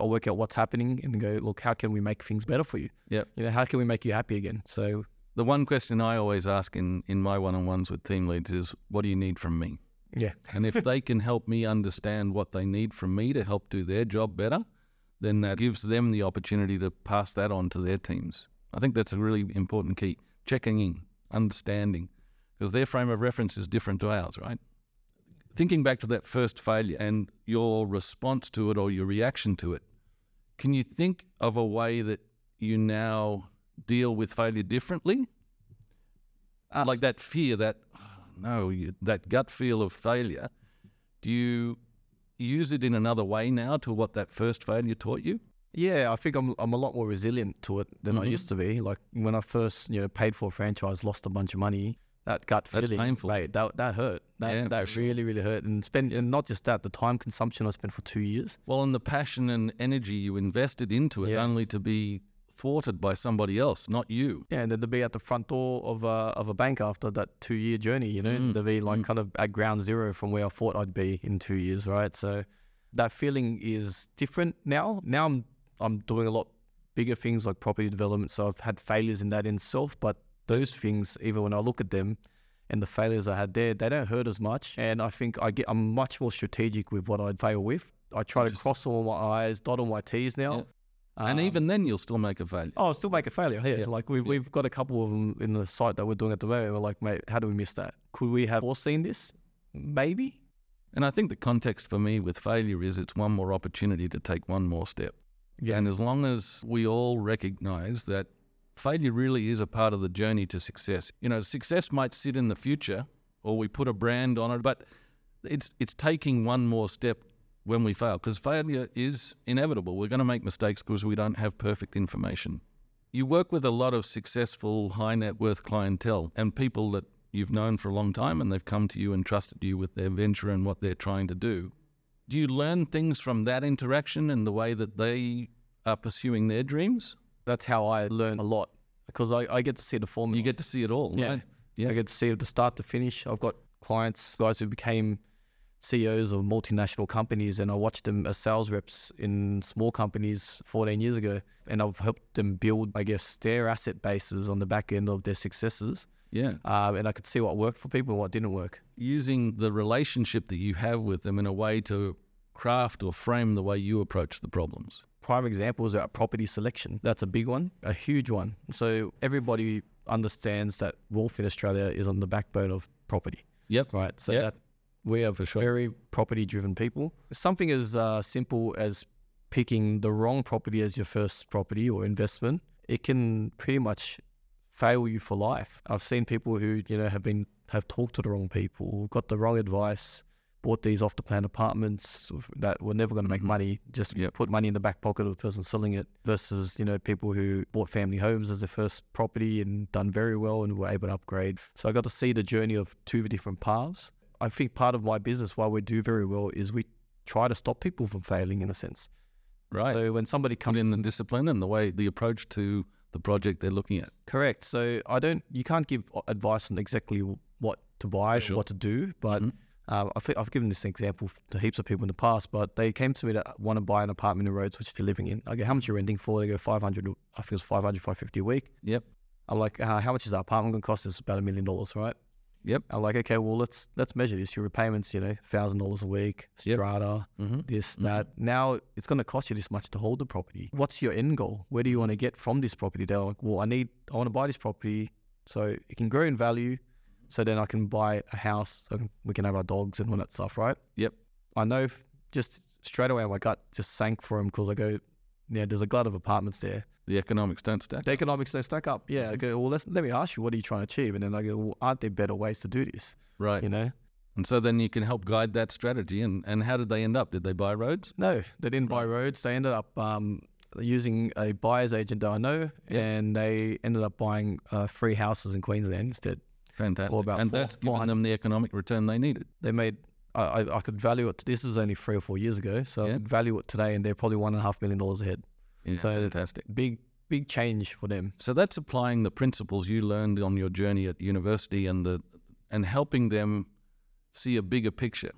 I'll work out what's happening and go, look, how can we make things better for you? Yeah. You know, how can we make you happy again? So, the one question I always ask in, in my one on ones with team leads is, what do you need from me? yeah. And if they can help me understand what they need from me to help do their job better, then that gives them the opportunity to pass that on to their teams. I think that's a really important key. Checking in, understanding, because their frame of reference is different to ours, right? Thinking back to that first failure and your response to it or your reaction to it, can you think of a way that you now deal with failure differently? Uh, like that fear, that oh, no, you, that gut feel of failure. Do you use it in another way now to what that first failure taught you? Yeah, I think I'm I'm a lot more resilient to it than I Mhm. used to be. Like when I first, you know, paid for a franchise, lost a bunch of money. That gut That's feeling, painful. Right, that that hurt. That Yeah, that really really hurt. And spend and not just that, the time consumption I spent for two years. Well, and the passion and energy you invested into it Yeah. only to be thwarted by somebody else, not you. Yeah, and then to be at the front door of a of a bank after that two year journey, you know, Mm, to be like mm. kind of at ground zero from where I thought I'd be in two years, right? So that feeling is different now. Now I'm I'm doing a lot bigger things like property development, so I've had failures in that in itself, but those things, even when I look at them and the failures I had there, they don't hurt as much. And I think I get I'm much more strategic with what I'd fail with. I try to cross all my I's, dot all my T's now. Yeah. and Um, even then, you'll still make a failure. Oh, still make a failure. Yeah, Yeah, like we've we've got a couple of them in the site that we're doing at the moment. We're like, mate, how do we miss that? Could we have foreseen this? Maybe. And I think the context for me with failure is it's one more opportunity to take one more step. Yeah. And as long as we all recognize that failure really is a part of the journey to success, you know, success might sit in the future or we put a brand on it, but it's it's taking one more step when we fail because failure is inevitable. We're going to make mistakes because we don't have perfect information. You work with a lot of successful high net worth clientele and people that you've known for a long time and they've come to you and trusted you with their venture and what they're trying to do. Do you learn things from that interaction and the way that they are pursuing their dreams? That's how I learn a lot because I, I get to see the formula. You get to see it all, Yeah. right? Yeah. I get to see it to start to finish. I've got clients, guys who became CEOs of multinational companies, and I watched them as sales reps in small companies 14 years ago. And I've helped them build, I guess, their asset bases on the back end of their successes. Yeah. Um, and I could see what worked for people and what didn't work. Using the relationship that you have with them in a way to craft or frame the way you approach the problems. Prime examples are property selection. That's a big one, a huge one. So everybody understands that wealth in Australia is on the backbone of property, Yep. right? So Yep. that we are For sure. very property driven people. Something as uh, simple as picking the wrong property as your first property or investment, it can pretty much fail you for life. I've seen people who, you know, have been have talked to the wrong people, got the wrong advice, bought these off the plan apartments that were never going to make Mhm. money, just Yep. put money in the back pocket of the person selling it versus, you know, people who bought family homes as their first property and done very well and were able to upgrade. So I got to see the journey of two different paths. I think part of my business, why we do very well, is we try to stop people from failing in a sense. Right. So when somebody Put comes in the discipline and the way, the approach to the project they're looking at. Correct. So I don't. You can't give advice on exactly what to buy, sure. or what to do. But Mhm. Um, I think I've given this example to heaps of people in the past. But they came to me that want to buy an apartment in Rhodes, which they're living in. I go, how much are you renting for? They go, five hundred. I think it was 500, 550 a week. Yep. I'm like, uh, how much is that apartment going to cost? It's about a million dollars, right? Yep. I'm like, okay, well let's let's measure this. Your repayments, you know, thousand dollars a week, Yep. strata, Mm-hmm. this, Mhm. that. Now it's going to cost you this much to hold the property. What's your end goal? Where do you want to get from this property? They're like, well, I need, I want to buy this property so it can grow in value. So then I can buy a house so we can have our dogs and all that stuff, right? Yep. I know just straight away my gut just sank for him because I go, yeah, there's a glut of apartments there. The economics don't stack. The economics don't stack up. Yeah, I go, well, let's, let me ask you, what are you trying to achieve? And then I go, well, aren't there better ways to do this? right. You know? And so then you can help guide that strategy. And, and how did they end up? Did they buy Rhodes? No, they didn't buy Rhodes. They ended up um, using a buyer's agent that I know, Yep. and they ended up buying uh, three houses in Queensland instead. Fantastic. about and four- that's given 400. them the economic return they needed. They made. I, I, I could value it. This was only three or four years ago, so Yeah. I could value it today, and they're probably one and a half million dollars ahead. Yeah, So- fantastic. Big, big change for them. So that's applying the principles you learned on your journey at university and the and helping them see a bigger picture.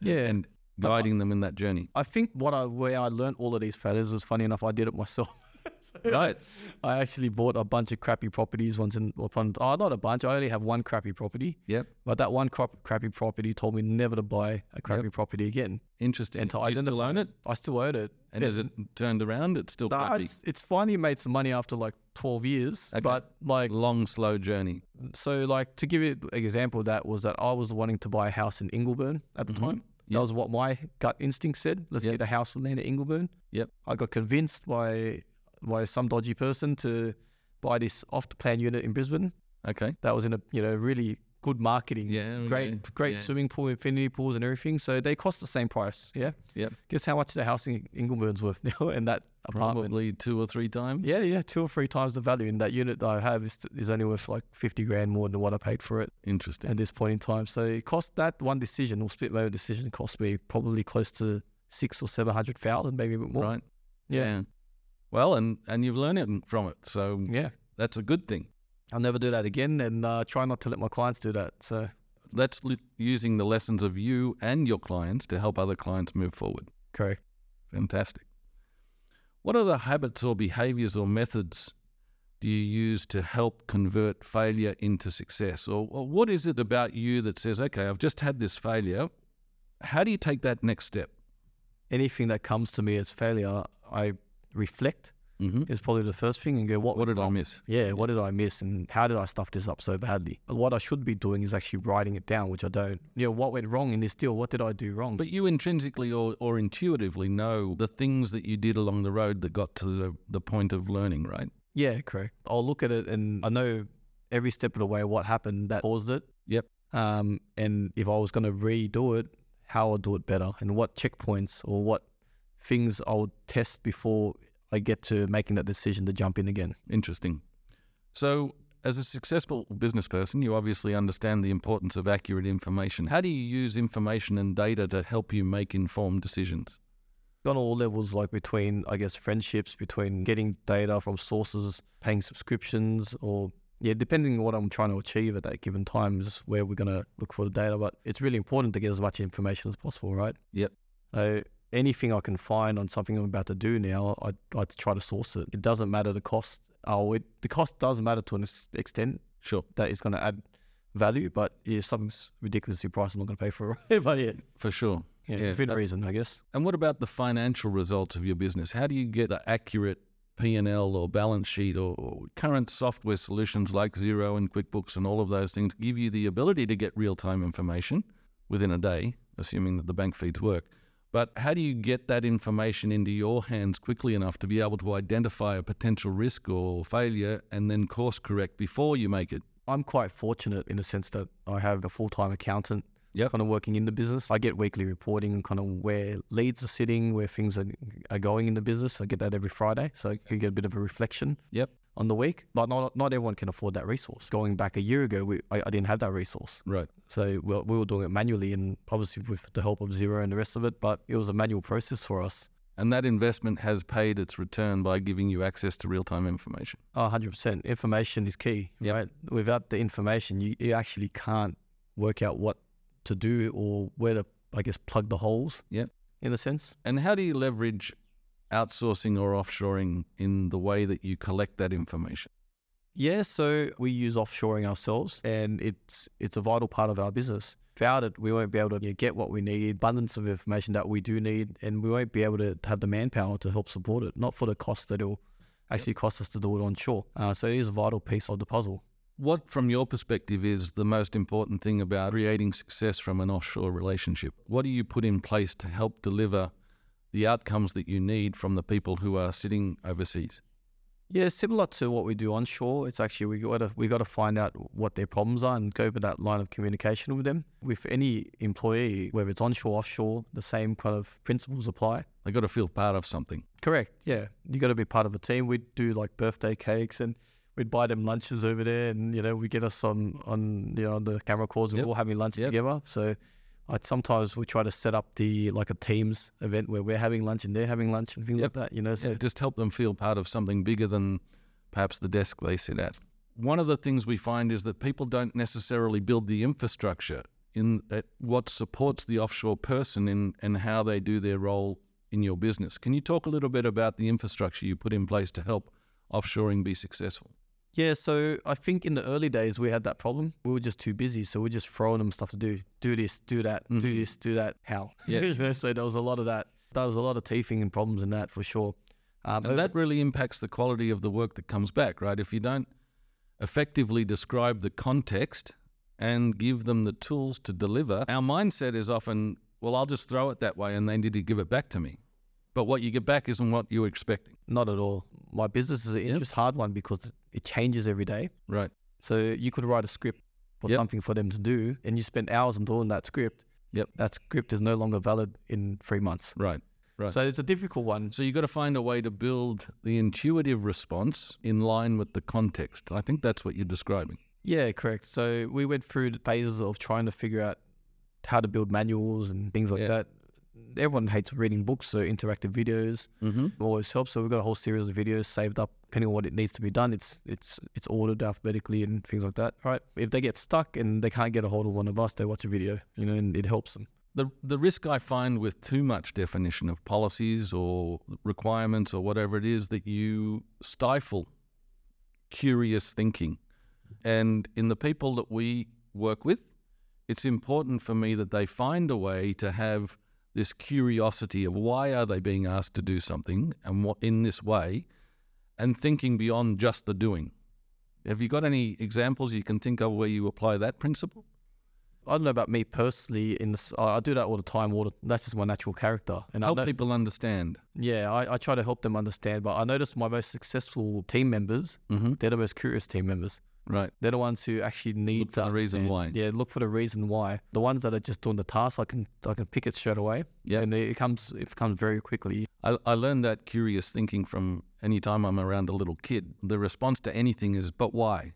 Yeah. And guiding them in that journey. I think what I where I learned all of these failures is funny enough. I did it myself. So Right. I actually bought a bunch of crappy properties once in upon. Oh, not a bunch. I only have one crappy property. Yep. But that one crop, crappy property told me never to buy a crappy property again. Interesting. And to Do you still own it? I still own it. And is it turned around? It's still Nah, crappy. it's, it's finally made some money after like 12 years. Okay. But like, Long, slow journey. so like to give you an example of that was that I was wanting to buy a house in Ingleburn at the Mhm. time. Yep. That was what my gut instinct said. Let's Yep. get a house and land at Ingleburn. Yep. I got convinced by by some dodgy person to buy this off the plan unit in Brisbane. Okay. That was in a you know really good marketing. Yeah. Great, okay. great Yeah. swimming pool, infinity pools, and everything. So they cost the same price. Yeah. Yep. Guess how much the house in Ingleburn's worth now, and that apartment. Probably two or three times. Yeah, yeah, two or three times the value. And that unit that I have is, is only worth like fifty grand more than what I paid for it Interesting. at this point in time. So it cost that one decision or split motor decision cost me probably close to six or seven hundred thousand, maybe a bit more. Right. Yeah. Well, and and you've learned it from it, so Yeah. that's a good thing. I'll never do that again, and uh, try not to let my clients do that. So That's li- using the lessons of you and your clients to help other clients move forward. correct. Fantastic. What other habits or behaviors or methods do you use to help convert failure into success? Or, or what is it about you that says, okay, I've just had this failure. How do you take that next step? Anything that comes to me as failure, I reflect Mm-hmm. is probably the first thing and go, what What did I miss? Yeah, what did I miss and how did I stuff this up so badly? What I should be doing is actually writing it down, which I don't. You know, what went wrong in this deal? What did I do wrong? But you intrinsically or, or intuitively know the things that you did along the road that got to the, the point of learning, right? yeah, correct. I'll look at it and I know every step of the way what happened that caused it. Yep. Um, and if I was going to redo it, how I'll do it better and what checkpoints or what things I would test before I get to making that decision to jump in again. Interesting. So, as a successful business person, you obviously understand the importance of accurate information. How do you use information and data to help you make informed decisions? on all levels, like between, I guess, friendships, between getting data from sources, paying subscriptions, or yeah, depending on what I'm trying to achieve at that given time is where we're gonna look for the data. But it's really important to get as much information as possible, right? Yep. So anything I can find on something I'm about to do now, I I try to source it. It doesn't matter the cost. Oh, it, the cost does matter to an extent Sure, that it's going to add value, but if something's ridiculously priced, I'm not going to pay for it. but yeah, for sure. yeah, within that- reason, I guess. And what about the financial results of your business? How do you get the accurate P&L or balance sheet or, or current software solutions like Xero and QuickBooks and all of those things give you the ability to get real-time information within a day, assuming that the bank feeds work. But how do you get that information into your hands quickly enough to be able to identify a potential risk or failure and then course correct before you make it? I'm quite fortunate in the sense that I have a full time accountant Yep. kind of working in the business. I get weekly reporting and kind of where leads are sitting, where things are, are going in the business. I get that every Friday. So I can get a bit of a reflection Yep. On the week. But not, not everyone can afford that resource. Going back a year ago, we, I, I didn't have that resource. Right. So we, we were doing it manually and obviously with the help of Xero and the rest of it. But it was a manual process for us. And that investment has paid its return by giving you access to real-time information. Oh, 100%. Information is key, Yep. right? Without the information, you, you actually can't work out what to do or where to, I guess, plug the holes. Yep. In a sense. And how do you leverage outsourcing or offshoring in the way that you collect that information? Yeah, so we use offshoring ourselves and it's it's a vital part of our business. Without it, we won't be able to you know, get what we need, abundance of information that we do need, and we won't be able to have the manpower to help support it, not for the cost that it'll actually cost us to do it onshore. Uh, so it is a vital piece of the puzzle. What, from your perspective, is the most important thing about creating success from an offshore relationship? What do you put in place to help deliver the outcomes that you need from the people who are sitting overseas. Yeah, similar to what we do onshore. It's actually we got to we got to find out what their problems are and go with that line of communication with them. With any employee, whether it's onshore, or offshore, the same kind of principles apply. They got to feel part of something. Correct. Yeah, you got to be part of a team. We do like birthday cakes and we'd buy them lunches over there, and you know we get us on on you know on the camera calls and Yep. we're all having lunch Yep. together. So. I sometimes we try to set up the like a teams event where we're having lunch and they're having lunch and things Yep. like that. You know, so Yeah, just help them feel part of something bigger than perhaps the desk they sit at. One of the things we find is that people don't necessarily build the infrastructure in at what supports the offshore person in and how they do their role in your business. Can you talk a little bit about the infrastructure you put in place to help offshoring be successful? Yeah, so I think in the early days we had that problem. We were just too busy, so we are just throwing them stuff to do. Do this, do that, do Mhm. this, do that. How? Yes. You know, so there was a lot of that. There was a lot of teething and problems in that for sure. Um, And that really impacts the quality of the work that comes back, right? If you don't effectively describe the context and give them the tools to deliver, our mindset is often, well, I'll just throw it that way and they need to give it back to me. But what you get back isn't what you were expecting. not at all. My business is an Yep. interest hard one because it changes every day. Right. So you could write a script for Yep. something for them to do, and you spend hours on doing that script. Yep. That script is no longer valid in three months. Right. Right. So it's a difficult one. So you've got to find a way to build the intuitive response in line with the context. I think that's what you're describing. Yeah, correct. So we went through the phases of trying to figure out how to build manuals and things like Yeah. that. Everyone hates reading books, so interactive videos Mm-hmm. always helps. So we've got a whole series of videos saved up, depending on what it needs to be done. It's it's it's ordered alphabetically and things like that. Right. If they get stuck and they can't get a hold of one of us, they watch a video, you know, and it helps them. The, the risk I find with too much definition of policies or requirements or whatever it is that you stifle curious thinking. And in the people that we work with, it's important for me that they find a way to have this curiosity of why are they being asked to do something and what in this way and thinking beyond just the doing. Have you got any examples you can think of where you apply that principle? I don't know about me personally. In this, I do that all the time. All the, that's just my natural character. And I Help know- people understand. yeah, I, I try to help them understand. But I noticed my most successful team members, Mm-hmm. they're the most curious team members. Right. They're the ones who actually need Look for the reason why. Yeah, look for the reason why. The ones that are just doing the task, I can I can pick it straight away. Yeah. and it comes it comes very quickly. I, I learned that curious thinking from any time I'm around a little kid. The response to anything is, but why?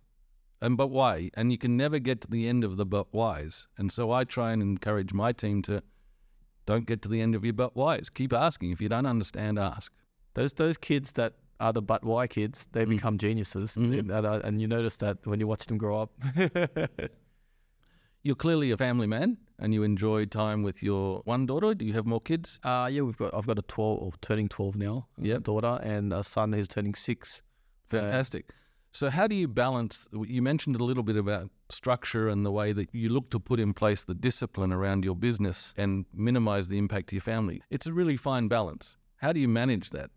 And but why? And you can never get to the end of the but whys. And so I try and encourage my team to don't get to the end of your but whys. Keep asking. If you don't understand, ask. Those those kids that are the but why kids, they Mm. become geniuses, Mhm. and, and, uh, you notice that when you watch them grow up. You're clearly a family man and you enjoy time with your one daughter. Do you have more kids? uh yeah, we've got I've got a twelve or turning twelve now, uh, Yep. daughter, and a son who's turning six. Fantastic. So, how do you balance? You mentioned a little bit about structure and the way that you look to put in place the discipline around your business and minimize the impact to your family. It's a really fine balance. How do you manage that?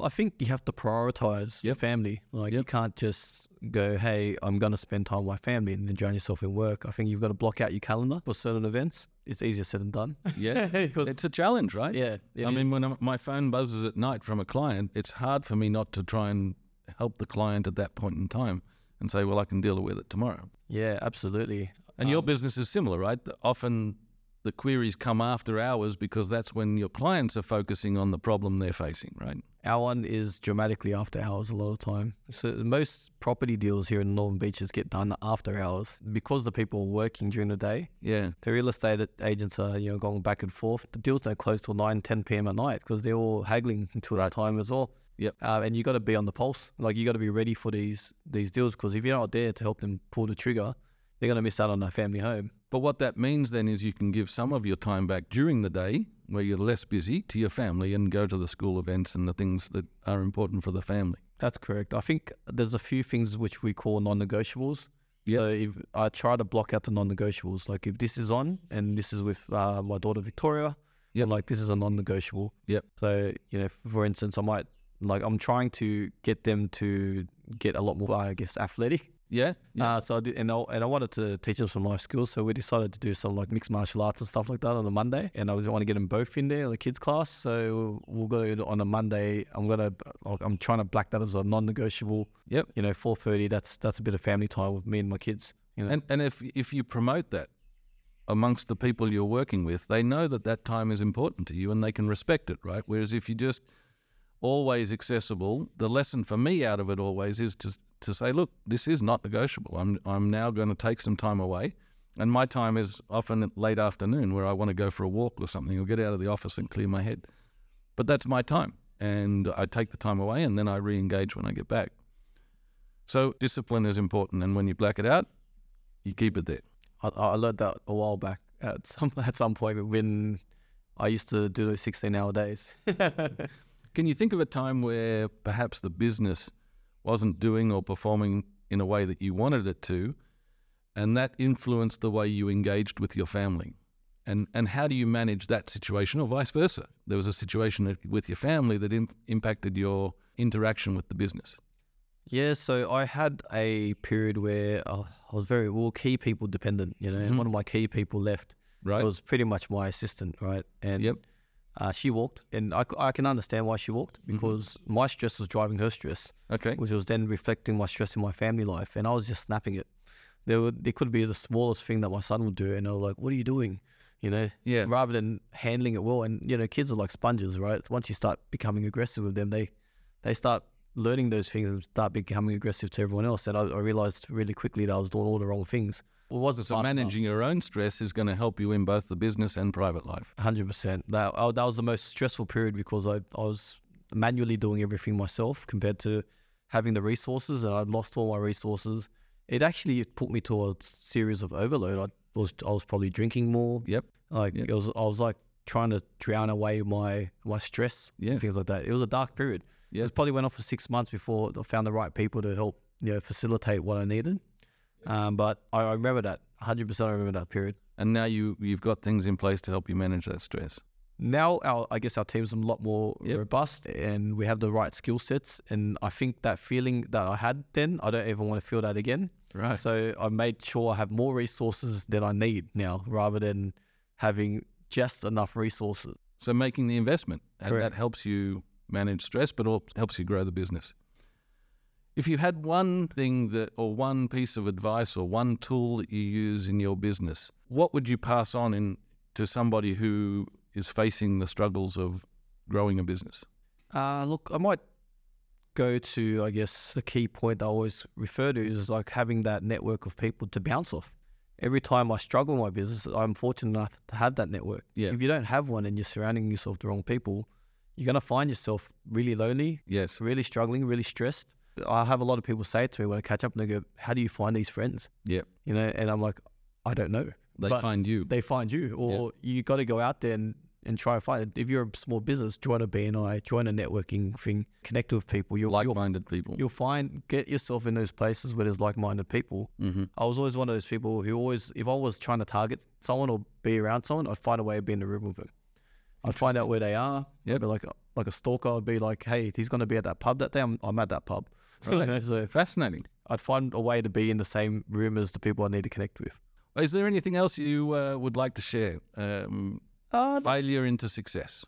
I think you have to prioritize your family. Like you can't just go, "Hey, I'm going to spend time with my family," and then drown yourself in work. I think you've got to block out your calendar for certain events. It's easier said than done. Yes. it's a challenge, right? yeah. I is. mean, when I'm- my phone buzzes at night from a client, it's hard for me not to try and help the client at that point in time and say, well, I can deal with it tomorrow. yeah, absolutely. And your Um, business is similar, right? Often the queries come after hours because that's when your clients are focusing on the problem they're facing, right? Our one is dramatically after hours a lot of time. So most property deals here in Northern Beaches get done after hours because the people are working during the day. Yeah. The real estate agents are you know going back and forth. The deals don't close till 9, 10 p.m. at night because they're all haggling until Right. that time as well. Yep. Uh, and you got to be on the pulse. Like you got to be ready for these these deals because if you're not there to help them pull the trigger, they're going to miss out on their family home. But what that means then is you can give some of your time back during the day where you're less busy to your family and go to the school events and the things that are important for the family. That's correct. I think there's a few things which we call non-negotiables. Yep. So if I try to block out the non-negotiables, like if this is on and this is with uh, my daughter Victoria, Yep. like this is a non-negotiable. Yep. So you know, for instance, I might like I'm trying to get them to get a lot more, I guess, athletic. Yeah. yeah. Uh, so I did, and I, and I wanted to teach them some life skills. So we decided to do some like mixed martial arts and stuff like that on a Monday. And I want to get them both in there in the kids class. So we'll go on a Monday. I'm gonna like, I'm trying to black that as a non-negotiable. Yep. You know, 4:30. That's that's a bit of family time with me and my kids. You know. And and if if you promote that amongst the people you're working with, they know that that time is important to you and they can respect it, right? Whereas if you just always accessible, the lesson for me out of it always is to to say, look, this is not negotiable. I'm I'm now going to take some time away, and my time is often late afternoon where I want to go for a walk or something, or get out of the office and clear my head. But that's my time, and I take the time away, and then I re-engage when I get back. So discipline is important, and when you black it out, you keep it there. I, I learned that a while back at some at some point when I used to do those 16 hour days. Can you think of a time where perhaps the business wasn't doing or performing in a way that you wanted it to, and that influenced the way you engaged with your family? And and how do you manage that situation, or vice versa? There was a situation with your family that Im- impacted your interaction with the business. Yeah, so I had a period where uh, I was very well key people dependent, you know, Mhm. and one of my key people left. Right. It was pretty much my assistant, right? And Yep. Uh, she walked, and I can understand why she walked Mm-hmm. because my stress was driving her stress, okay. which was then reflecting my stress in my family life, and I was just snapping it. There would there could be the smallest thing that my son would do, and I was like, "What are you doing?" You know, Yeah. rather than handling it well. And you know, kids are like sponges, right? Once you start becoming aggressive with them, they they start learning those things and start becoming aggressive to everyone else. And I, I realized really quickly that I was doing all the wrong things. It wasn't So fast enough. managing your own stress is going to help you in both the business and private life. Hundred percent. That oh, that was the most stressful period because I, I was manually doing everything myself compared to having the resources, and I'd lost all my resources. It actually put me to a series of overload. I was I was probably drinking more. Yep. Like Yep. it was I was like trying to drown away my my stress, Yes. things like that. It was a dark period. Yes. It probably went on for six months before I found the right people to help you know facilitate what I needed. Um, but I, I remember that 100. percent I remember that period. And now you you've got things in place to help you manage that stress. now our I guess our team's a lot more Yep. robust and we have the right skill sets and I think that feeling that I had then I don't even want to feel that again. Right. So I made sure I have more resources than I need now rather than having just enough resources. So making the investment, and Correct. that helps you manage stress, but also helps you grow the business. If you had one thing that, or one piece of advice, or one tool that you use in your business, what would you pass on in to somebody who is facing the struggles of growing a business? Uh, look, I might go to, I guess, a key point I always refer to is like having that network of people to bounce off. Every time I struggle in my business, I'm fortunate enough to have that network. Yeah. If you don't have one and you're surrounding yourself with the wrong people, you're going to find yourself really lonely, Yes. really struggling, really stressed. I have a lot of people say it to me when I catch up and they go, How do you find these friends? Yeah. You know, and I'm like, I don't know. They But find you. They find you, or you got to go out there and, and try and find it. If you're a small business, join a BNI, join a networking thing, connect with people. You'll, you'll, like-minded people. you'll find, get yourself in those places where there's like minded people. hmm I was always one of those people who always, if I was trying to target someone or be around someone, I'd find a way to be in the room with them. I'd find out where they are. Yep. I'd like, like a stalker. I'd be like, hey, he's going to be at that pub that day, I'm, I'm at that pub. You know, so Fascinating. I'd find a way to be in the same room as the people I need to connect with. Is there anything else you uh, would like to share? Um, Uh, failure into success.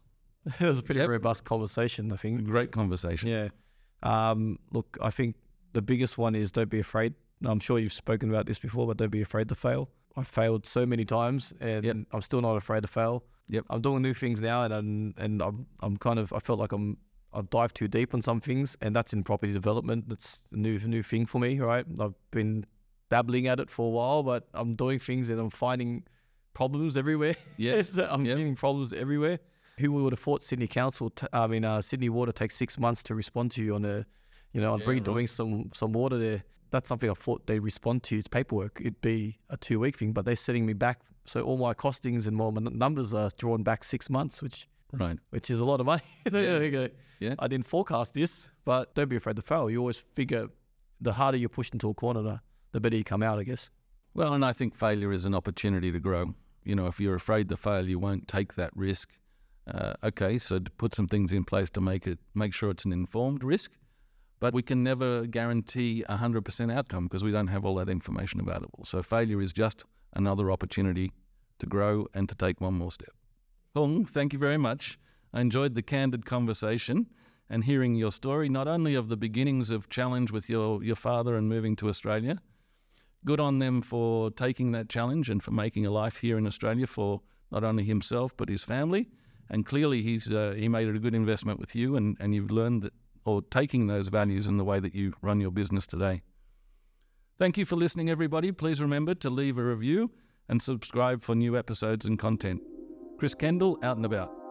it was a pretty Yep. robust conversation, I think. Great conversation. Yeah. Um, look, I think the biggest one is don't be afraid. I'm sure you've spoken about this before, but don't be afraid to fail. I failed so many times, and Yep. I'm still not afraid to fail. Yep. I'm doing new things now, and I'm, and I'm I'm kind of I felt like I'm I've dived too deep on some things, and that's in property development. That's a new new thing for me, right? I've been dabbling at it for a while, but I'm doing things and I'm finding problems everywhere. Yes. I'm Yep. getting problems everywhere. Who would have thought Sydney Council? T- I mean, uh, Sydney Water takes six months to respond to you on a, you know, on Yeah, redoing right. some some water there. That's something I thought they'd respond to. It's paperwork. It'd be a two week thing, but they're setting me back. So all my costings and all my numbers are drawn back six months, which Right. which is a lot of money. You go. Yeah. I didn't forecast this, but don't be afraid to fail. You always figure the harder you're pushed into a corner, the, better you come out, I guess. Well, and I think failure is an opportunity to grow. You know, if you're afraid to fail, you won't take that risk. Uh, okay, so to put some things in place to make it make sure it's an informed risk, but we can never guarantee a 100% outcome because we don't have all that information available. So failure is just another opportunity to grow and to take one more step. Hung, thank you very much. I enjoyed the candid conversation and hearing your story, not only of the beginnings of challenge with your, your father and moving to Australia. Good on them for taking that challenge and for making a life here in Australia for not only himself but his family. And clearly, he's uh, he made it a good investment with you, and, and you've learned that, or taking those values in the way that you run your business today. Thank you for listening, everybody. Please remember to leave a review and subscribe for new episodes and content. Chris Kendall, out and about.